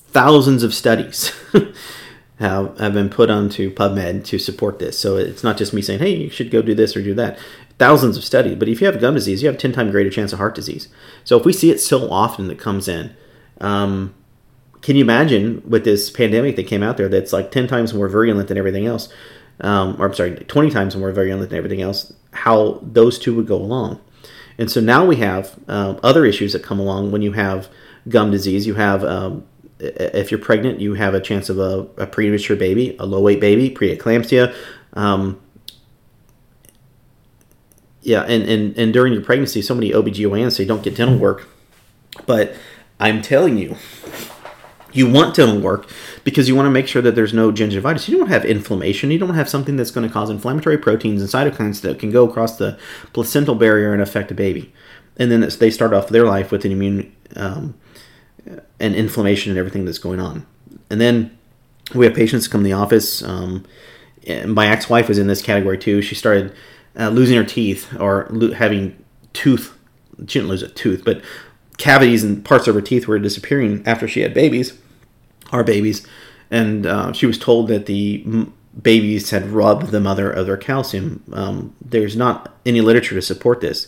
Speaker 1: thousands of studies have, have been put onto PubMed to support this. So it's not just me saying, hey, you should go do this or do that. Thousands of studies. But if you have gum disease, you have 10 times greater chance of heart disease. So if we see it so often that comes in, um, can you imagine with this pandemic that came out there that's like 10 times more virulent than everything else? Um, or I'm sorry, 20 times more virulent than everything else, how those two would go along. And so now we have um, other issues that come along when you have gum disease. You have um, if you're pregnant, you have a chance of a, a premature baby, a low weight baby, preeclampsia. Um, yeah, and, and, and during your pregnancy, so many OBGYNs say don't get dental work. But I'm telling you, you want dental work because you want to make sure that there's no gingivitis. You don't have inflammation. You don't have something that's going to cause inflammatory proteins and cytokines that can go across the placental barrier and affect a baby. And then they start off their life with an immune um, and inflammation and everything that's going on. And then we have patients come to the office. Um, my ex-wife was in this category too. She started uh, losing her teeth or lo- having tooth. She didn't lose a tooth, but cavities and parts of her teeth were disappearing after she had babies, our babies, and uh, she was told that the m- babies had robbed the mother of their calcium. Um, there's not any literature to support this.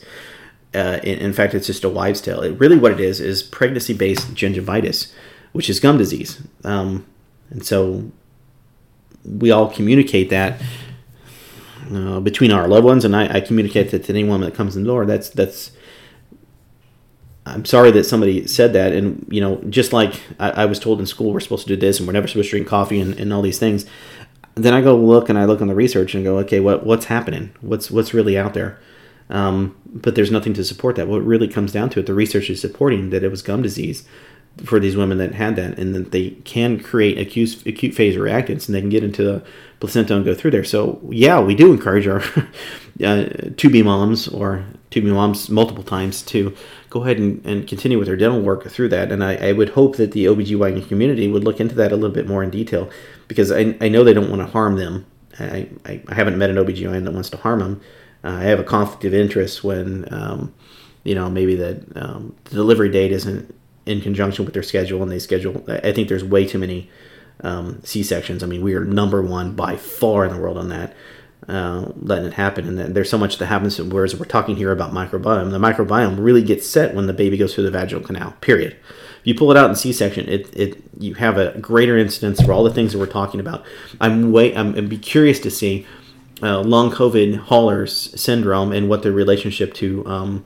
Speaker 1: Uh, in, in, fact, it's just a wives' tale. It, really, what it is is pregnancy-based gingivitis, which is gum disease. Um, and so we all communicate that uh, between our loved ones, and I, I communicate that to anyone that comes in the door. That's that's. I'm sorry that somebody said that, and you know, just like I, I was told in school, we're supposed to do this, and we're never supposed to drink coffee, and, and all these things. Then I go look and I look on the research and go, okay, what what's happening? What's what's really out there? Um, but there's nothing to support that. What really comes down to it, the research is supporting that it was gum disease for these women that had that, and that they can create acute acute phase reactants, and they can get into the placenta and go through there. So yeah, we do encourage our uh, to be moms or to be moms multiple times to go ahead and, and continue with their dental work through that. And I, I would hope that the OBGYN community would look into that a little bit more in detail because I, I know they don't want to harm them. I, I, I haven't met an OBGYN that wants to harm them uh, I have a conflict of interest when, um, you know, maybe the, um, the delivery date isn't in conjunction with their schedule and they schedule. I think there's way too many um, C sections. I mean, we are number one by far in the world on that. Uh, letting it happen, and there's so much that happens. Whereas we're talking here about microbiome, the microbiome really gets set when the baby goes through the vaginal canal. Period. If you pull it out in C-section, it, it you have a greater incidence for all the things that we're talking about. I'm way I'm I'd be curious to see uh, long COVID haulers syndrome and what the relationship to um,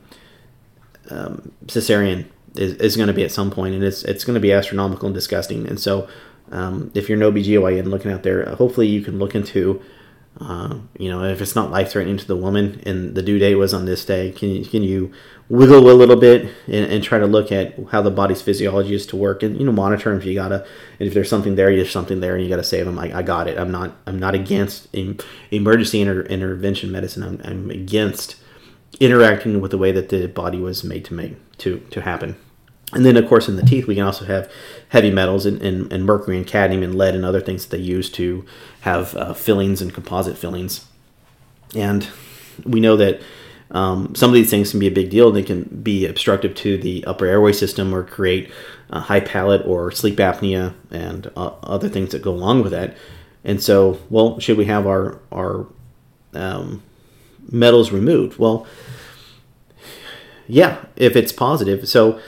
Speaker 1: um, cesarean is, is going to be at some point, and it's it's going to be astronomical and disgusting. And so, um, if you're an OBGYN looking out there, hopefully you can look into, uh, you know, if it's not life threatening to the woman and the due date was on this day, can you can you wiggle a little bit and, and, try to look at how the body's physiology is to work and you know monitor if you gotta and if there's something there there's something there and you gotta save them I, I got it. I'm not I'm not against emergency inter- intervention medicine. I'm, I'm against interacting with the way that the body was made to make to to happen. And then of course in the teeth we can also have heavy metals and, and, and mercury and cadmium and lead and other things that they use to have uh, fillings and composite fillings and we know that um, some of these things can be a big deal. They can be obstructive to the upper airway system or create high palate or sleep apnea and uh, other things that go along with that. And so, well, should we have our our um, metals removed? Well, yeah, if it's positive. So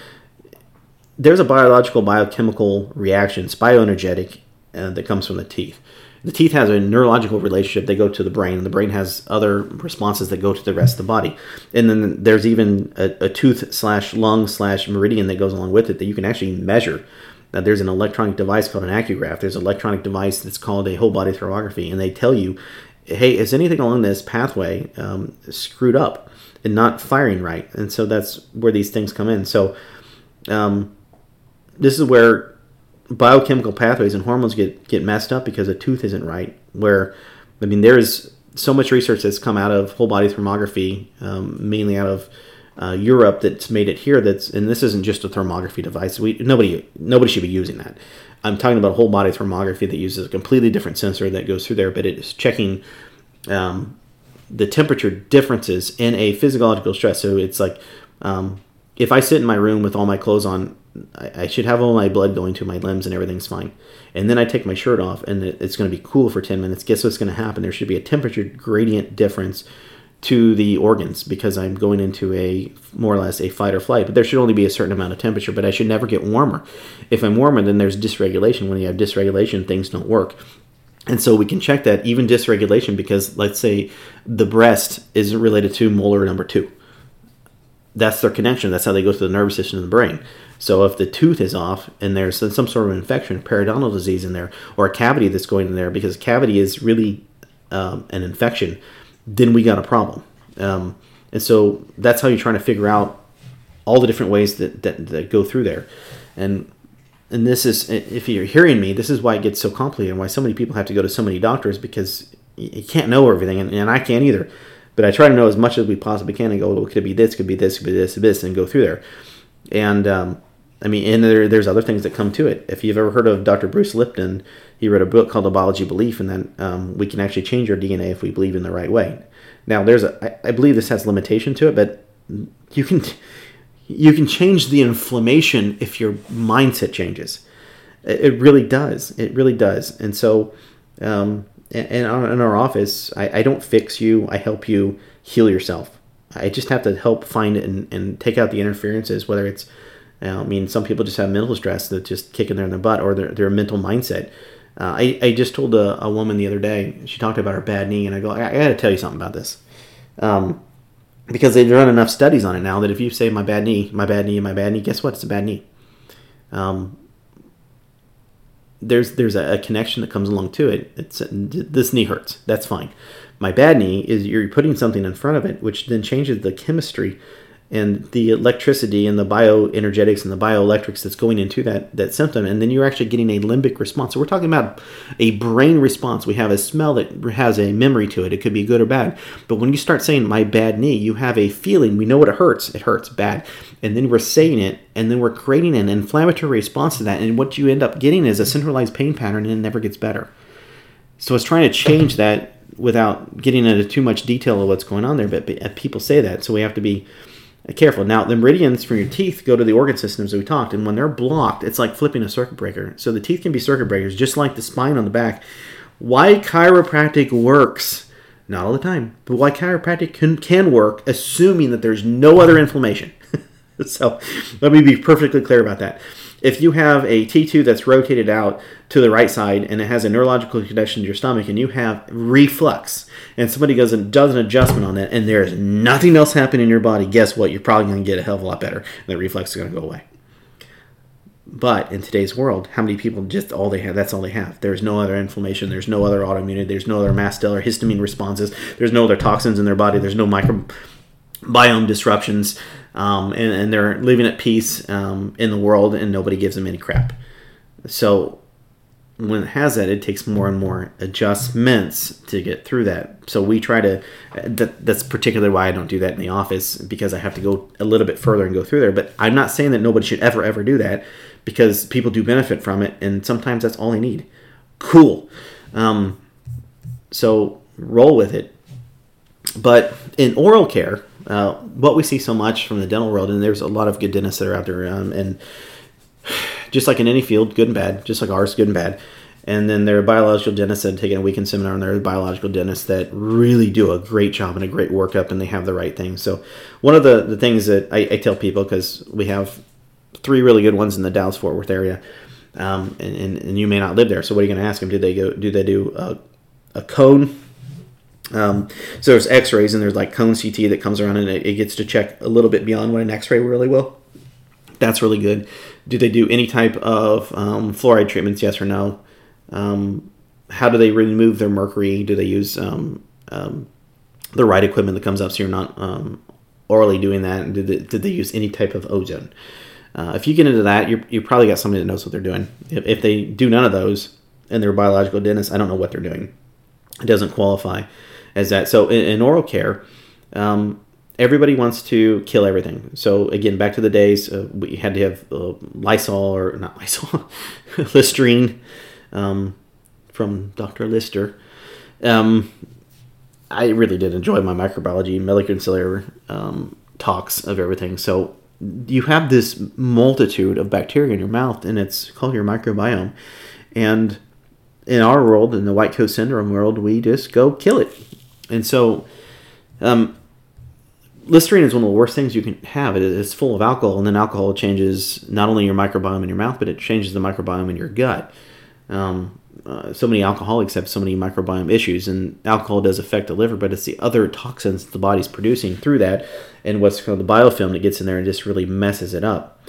Speaker 1: there's a biological biochemical reaction, it's bioenergetic, uh, that comes from the teeth. The teeth has a neurological relationship. They go to the brain, and the brain has other responses that go to the rest of the body. And then there's even a, a tooth slash lung slash meridian that goes along with it that you can actually measure. Now, there's an electronic device called an AcuGraph. There's an electronic device that's called a whole body thermography, and they tell you, hey, is anything along this pathway um, screwed up and not firing right? And so that's where these things come in. So um, this is where biochemical pathways and hormones get get messed up because a tooth isn't right. Where I mean, there's so much research that's come out of whole body thermography, um, mainly out of uh, Europe, that's made it here. That's and this isn't just a thermography device. We nobody nobody should be using that. I'm talking about whole body thermography that uses a completely different sensor that goes through there, but it is checking um, the temperature differences in a physiological stress. So it's like um, if I sit in my room with all my clothes on I, should have all my blood going to my limbs and everything's fine. And then I take my shirt off and it, it's going to be cool for 10 minutes. Guess what's going to happen? There should be a temperature gradient difference to the organs because I'm going into a more or less a fight or flight. But there should only be a certain amount of temperature, but I should never get warmer. If I'm warmer, then there's dysregulation. When you have dysregulation, things don't work. And so we can check that even dysregulation because let's say the breast is related to molar number two. That's their connection. That's how they go to the nervous system and the brain. So if the tooth is off and there's some sort of infection, periodontal disease in there, or a cavity that's going in there, because cavity is really um, an infection, then we got a problem. Um, and so that's how you're trying to figure out all the different ways that, that, that go through there. And and this is if you're hearing me, this is why it gets so complicated and why so many people have to go to so many doctors because you can't know everything, and, and I can't either. But I try to know as much as we possibly can and go, well, could it be this, could be this, could be this, this, and go through there. And um, I mean, and there, there's other things that come to it. If you've ever heard of Dr. Bruce Lipton, he wrote a book called The Biology of Belief, and then um, we can actually change our DNA if we believe in the right way. Now, there's a, I, I believe this has limitation to it, but you can, you can change the inflammation if your mindset changes. It, it really does. It really does. And so, um, and in our office, I, I don't fix you. I help you heal yourself. I just have to help find it and, and take out the interferences, whether it's I mean, some people just have mental stress that just kicking in their butt or their, their mental mindset. Uh, I, I just told a, a, woman the other day, she talked about her bad knee, and I go, I, I got to tell you something about this. Um, because they've done enough studies on it now that if you say my bad knee, my bad knee, my bad knee, guess what? It's a bad knee. Um, there's there's a, a, connection that comes along to it. It's this knee hurts. That's fine. My bad knee is you're putting something in front of it, which then changes the chemistry and the electricity and the bioenergetics and the bioelectrics that's going into that that symptom. And then you're actually getting a limbic response. So we're talking about a brain response. We have a smell that has a memory to it. It could be good or bad. But when you start saying my bad knee you have a feeling. We know what it hurts. It hurts bad. And then we're saying it and then we're creating an inflammatory response to that. And what you end up getting is a centralized pain pattern and it never gets better. So it's trying to change that without getting into too much detail of what's going on there but uh, people say that so we have to be uh, careful. Now, the meridians from your teeth go to the organ systems that we talked, and when they're blocked, it's like flipping a circuit breaker. So the teeth can be circuit breakers, just like the spine on the back. Why chiropractic works, not all the time, but why chiropractic can, can work, assuming that there's no other inflammation. so let me be perfectly clear about that if you have a T2 that's rotated out to the right side and it has a neurological connection to your stomach and you have reflux and somebody goes and does an adjustment on that and there's nothing else happening in your body, guess what? You're probably going to get a hell of a lot better. And the reflux is going to go away. But in today's world, how many people just all they have, that's all they have. There's no other inflammation, there's no other autoimmunity, there's no other mast cell or histamine responses, there's no other toxins in their body, there's no microbiome disruptions um, and, and, they're living at peace um, in the world, and nobody gives them any crap. So when it has that, it takes more and more adjustments to get through that. So we try to. That, that's particularly why I don't do that in the office because I have to go a little bit further and go through there. But I'm not saying that nobody should ever ever do that because people do benefit from it, and sometimes that's all they need. Cool. Um, so roll with it. But in oral care, uh, what we see so much from the dental world, and there's a lot of good dentists that are out there, um, and just like in any field, good and bad, just like ours, good and bad. And then there are biological dentists that have taken a weekend seminar, and there are biological dentists that really do a great job and a great workup, and they have the right thing. So, one of the, the things that I, I tell people, because we have three really good ones in the Dallas Fort Worth area, um, and, and, and you may not live there. So what are you going to ask them? Do they go? Do they do a, a cone? Um, so there's X-rays and there's like cone CT that comes around and it, it gets to check a little bit beyond what an X-ray really will. That's really good. Do they do any type of um, fluoride treatments? Yes or no? Um, how do they remove their mercury? Do they use um, um, the right equipment that comes up so you're not um, orally doing that? And did they, did they use any type of ozone? Uh, if you get into that, you you probably got somebody that knows what they're doing. If, if they do none of those and they're a biological dentist, I don't know what they're doing. It doesn't qualify as that. So in, in oral care, um, everybody wants to kill everything. So again, back to the days uh, we had to have uh, Lysol or not Lysol, Listerine um, from Dr. Lister. Um, I really did enjoy my microbiology, molecular um, talks of everything. So you have this multitude of bacteria in your mouth, and it's called your microbiome. And in our world, in the white coat syndrome world, we just go kill it. And so, um, Listerine is one of the worst things you can have. It is full of alcohol, and then alcohol changes not only your microbiome in your mouth, but it changes the microbiome in your gut. Um, uh, so many alcoholics have so many microbiome issues, and alcohol does affect the liver, but it's the other toxins the body's producing through that, and what's called the biofilm that gets in there and just really messes it up.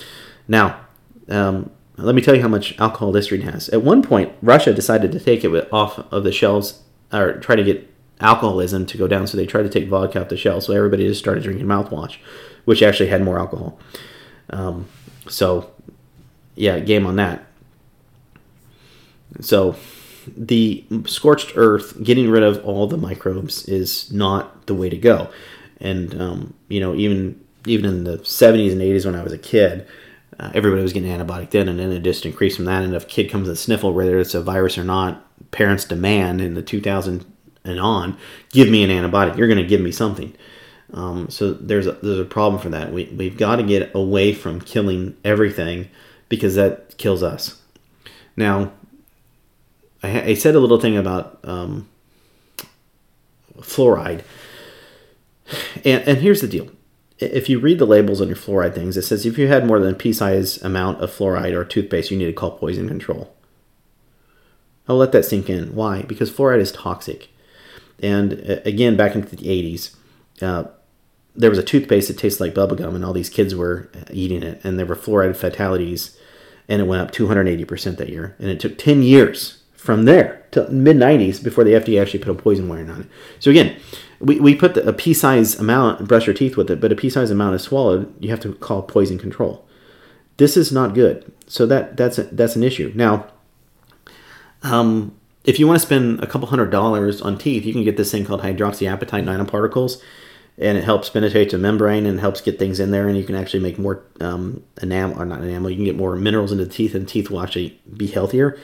Speaker 1: Now, um, let me tell you how much alcohol Listerine has. At one point, Russia decided to take it off of the shelves, or try to get alcoholism to go down, so they tried to take vodka off the shelf. So everybody just started drinking mouthwash, which actually had more alcohol. Um, so, yeah, game on that. So the scorched earth, getting rid of all the microbes is not the way to go. And um, you know, even even in the 70s and 80s when I was a kid, uh, everybody was getting antibiotic then, and then it just increased from that. And if a kid comes with sniffle, whether it's a virus or not, parents demand in the 2000 and on, give me an antibiotic. You're going to give me something. Um, so there's a, there's a problem for that. We we've got to get away from killing everything because that kills us. Now, I, I said a little thing about um, fluoride, and, and here's the deal. If you read the labels on your fluoride things, it says if you had more than a pea-sized amount of fluoride or toothpaste, you need to call poison control. I'll let that sink in. Why? Because fluoride is toxic. And uh, again, back into the 80s, uh, there was a toothpaste that tasted like bubblegum, and all these kids were eating it, and there were fluoride fatalities, and it went up 280% that year. And it took 10 years from there to mid 90s before the FDA actually put a poison warning on it. So again, we, we put the, a pea size amount, brush your teeth with it, but a pea size amount is swallowed, you have to call poison control. This is not good. So that that's a, that's an issue. Now, um, if you want to spend a couple hundred dollars on teeth, you can get this thing called hydroxyapatite nanoparticles, and it helps penetrate the membrane and helps get things in there, and you can actually make more um, enamel or not enamel. You can get more minerals into the teeth, and teeth will actually be healthier.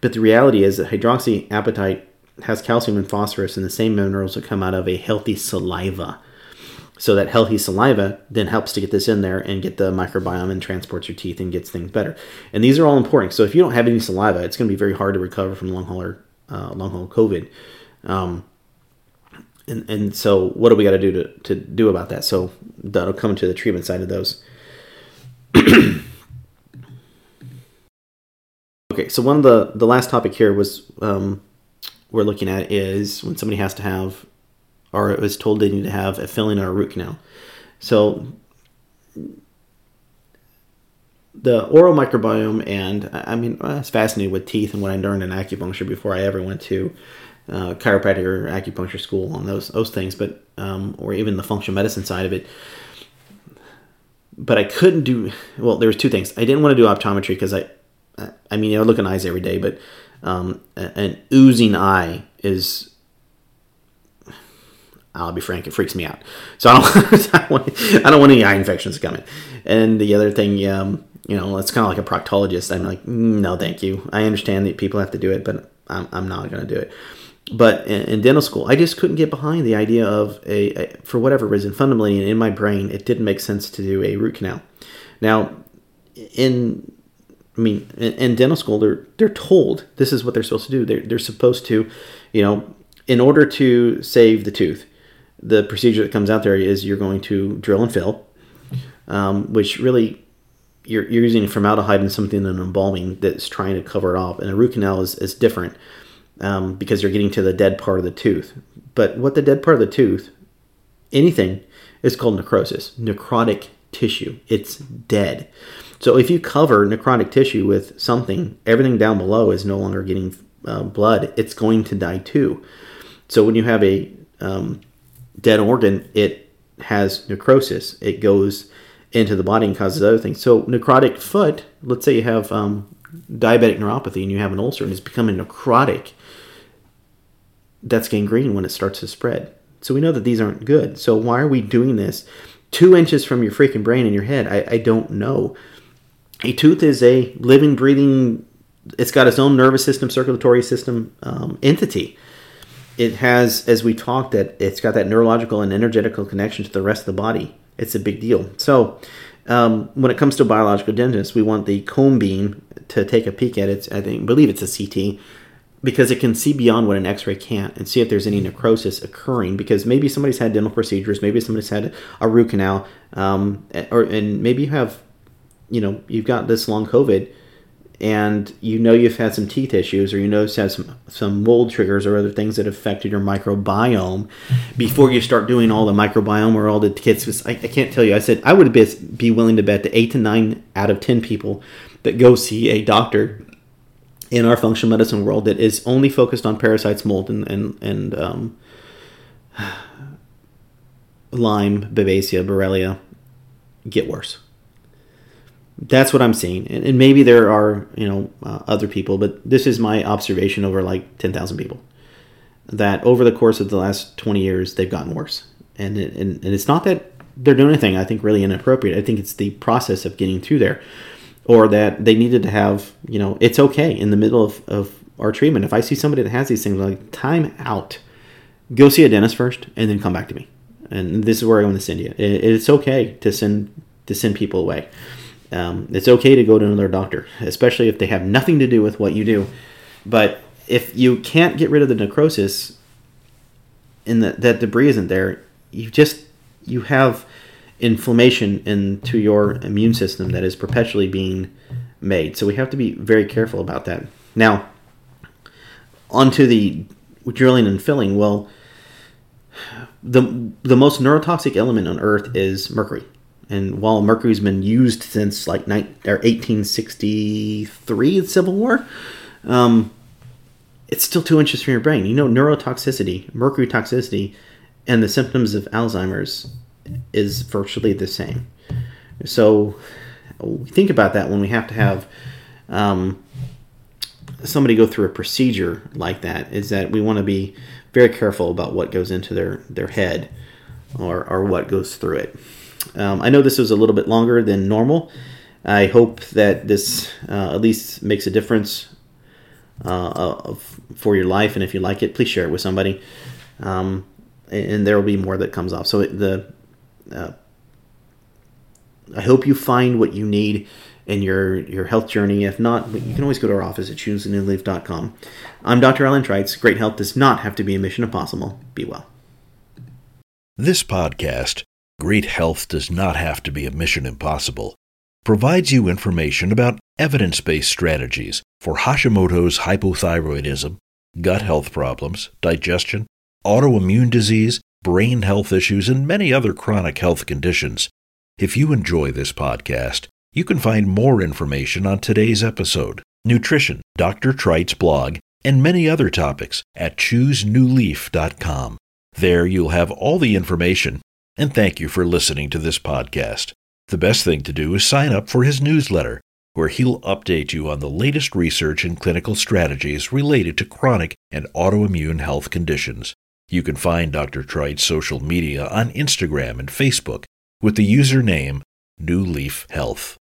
Speaker 1: But the reality is that hydroxyapatite has calcium and phosphorus and the same minerals that come out of a healthy saliva. So that healthy saliva then helps to get this in there and get the microbiome and transports your teeth and gets things better. And these are all important. So if you don't have any saliva, it's going to be very hard to recover from long hauler, uh, long haul COVID. Um, and, and so what do we got to do to, to do about that? So that'll come to the treatment side of those. Okay, so one of the the last topic here was um, we're looking at is when somebody has to have or is told they need to have a filling or a root canal. So the oral microbiome and I mean I was fascinated with teeth and what I learned in acupuncture before I ever went to uh, chiropractic or acupuncture school on those those things, but um, or even the functional medicine side of it. But I couldn't do well. There was two things. I didn't want to do optometry because I I mean, I look in eyes every day, but um, an oozing eye is. I'll be frank, it freaks me out. So I don't, I don't, want, I don't want any eye infections coming. And the other thing, um, you know, it's kind of like a proctologist. I'm like, mm, no, thank you. I understand that people have to do it, but I'm, I'm not going to do it. But in, in, dental school, I just couldn't get behind the idea of a, a, for whatever reason, fundamentally in my brain, it didn't make sense to do a root canal. Now, in I mean, in, in, dental school, they're they're told this is what they're supposed to do. They're they're supposed to, you know, in order to save the tooth, the procedure that comes out there is you're going to drill and fill, um, which really you're, you're using formaldehyde and something in embalming that's trying to cover it off. And a root canal is, is different um, because you're getting to the dead part of the tooth. But what the dead part of the tooth, anything, is called necrosis, necrotic tissue. It's dead. So if you cover necrotic tissue with something, everything down below is no longer getting uh, blood. It's going to die too. So when you have a um, dead organ, it has necrosis. It goes into the body and causes other things. So necrotic foot, let's say you have um, diabetic neuropathy and you have an ulcer and it's becoming necrotic, that's gangrene when it starts to spread. So we know that these aren't good. So why are we doing this? Two inches from your freaking brain in your head. I, I don't know. A tooth is a living, breathing. It's got its own nervous system, circulatory system um, entity. It has, as we talked, that it's got that neurological and energetical connection to the rest of the body. It's a big deal. So um, when it comes to biological dentist, we want the cone beam to take a peek at it. I think, believe it's a CT because it can see beyond what an x-ray can't and see if there's any necrosis occurring because maybe somebody's had dental procedures maybe somebody's had a root canal um, or and maybe you have you know you've got this long covid and you know you've had some teeth issues or you know you've had some some mold triggers or other things that affected your microbiome before you start doing all the microbiome or all the kits I, I can't tell you i said i would be, be willing to bet that 8 to 9 out of 10 people that go see a doctor in our functional medicine world that is only focused on parasites, mold, and and, and um, Lyme, Babesia, Borrelia get worse. That's what I'm seeing, and, and maybe there are you know uh, other people, but this is my observation over like ten thousand people. That over the course of the last twenty years, they've gotten worse, and it, and, and it's not that they're doing anything I think really inappropriate. I think it's the process of getting through there or that they needed to have, you know, it's okay in the middle of, of our treatment. If I see somebody that has these things, like time out, go see a dentist first, and then come back to me. And this is where I want to send you. it's okay to send to send people away. Um, it's okay to go to another doctor, especially if they have nothing to do with what you do. But if you can't get rid of the necrosis, and that that debris isn't there, you just you have inflammation into your immune system that is perpetually being made. So we have to be very careful about that. Now, onto the drilling and filling. Well, the the most neurotoxic element on Earth is mercury, and while mercury's been used since like 19, or 1863, the Civil War, um, it's still two inches from your brain. You know, neurotoxicity, mercury toxicity, and the symptoms of Alzheimer's is virtually the same. So think about that when we have to have um, somebody go through a procedure like that. Is that we want to be very careful about what goes into their their head or or what goes through it. Um, I know this was a little bit longer than normal. I hope that this uh, at least makes a difference uh, of, for your life, and if you like it, please share it with somebody. Um, and there will be more that comes off. So the uh, I hope you find what you need in your, your health journey. If not, you can always go to our office at choosenewleaf.com. I'm Dr. Alan Trites. Great health does not have to be a mission impossible. Be well.
Speaker 2: This podcast, Great Health Does Not Have to Be a Mission Impossible, provides you information about evidence based strategies for Hashimoto's hypothyroidism, gut health problems, digestion, autoimmune disease, brain health issues, and many other chronic health conditions. If you enjoy this podcast, you can find more information on today's episode, nutrition, Dr. Trites' blog, and many other topics at choosenewleaf.com. There you'll have all the information, and thank you for listening to this podcast. The best thing to do is sign up for his newsletter, where he'll update you on the latest research and clinical strategies related to chronic and autoimmune health conditions. You can find Dr. Trites' social media on Instagram and Facebook with the username New Leaf Health.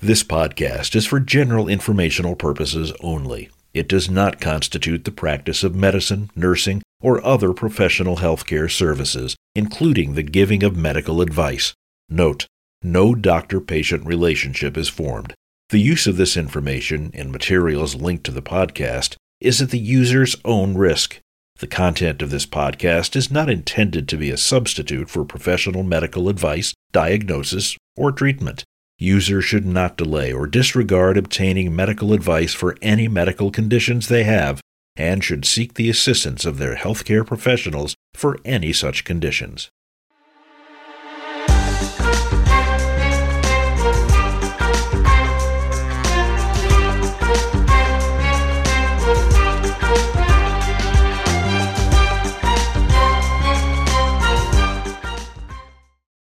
Speaker 2: This podcast is for general informational purposes only. It does not constitute the practice of medicine, nursing, or other professional healthcare services, including the giving of medical advice. Note, no doctor patient relationship is formed. The use of this information and materials linked to the podcast is at the user's own risk. The content of this podcast is not intended to be a substitute for professional medical advice, diagnosis, or treatment. Users should not delay or disregard obtaining medical advice for any medical conditions they have and should seek the assistance of their healthcare professionals for any such conditions.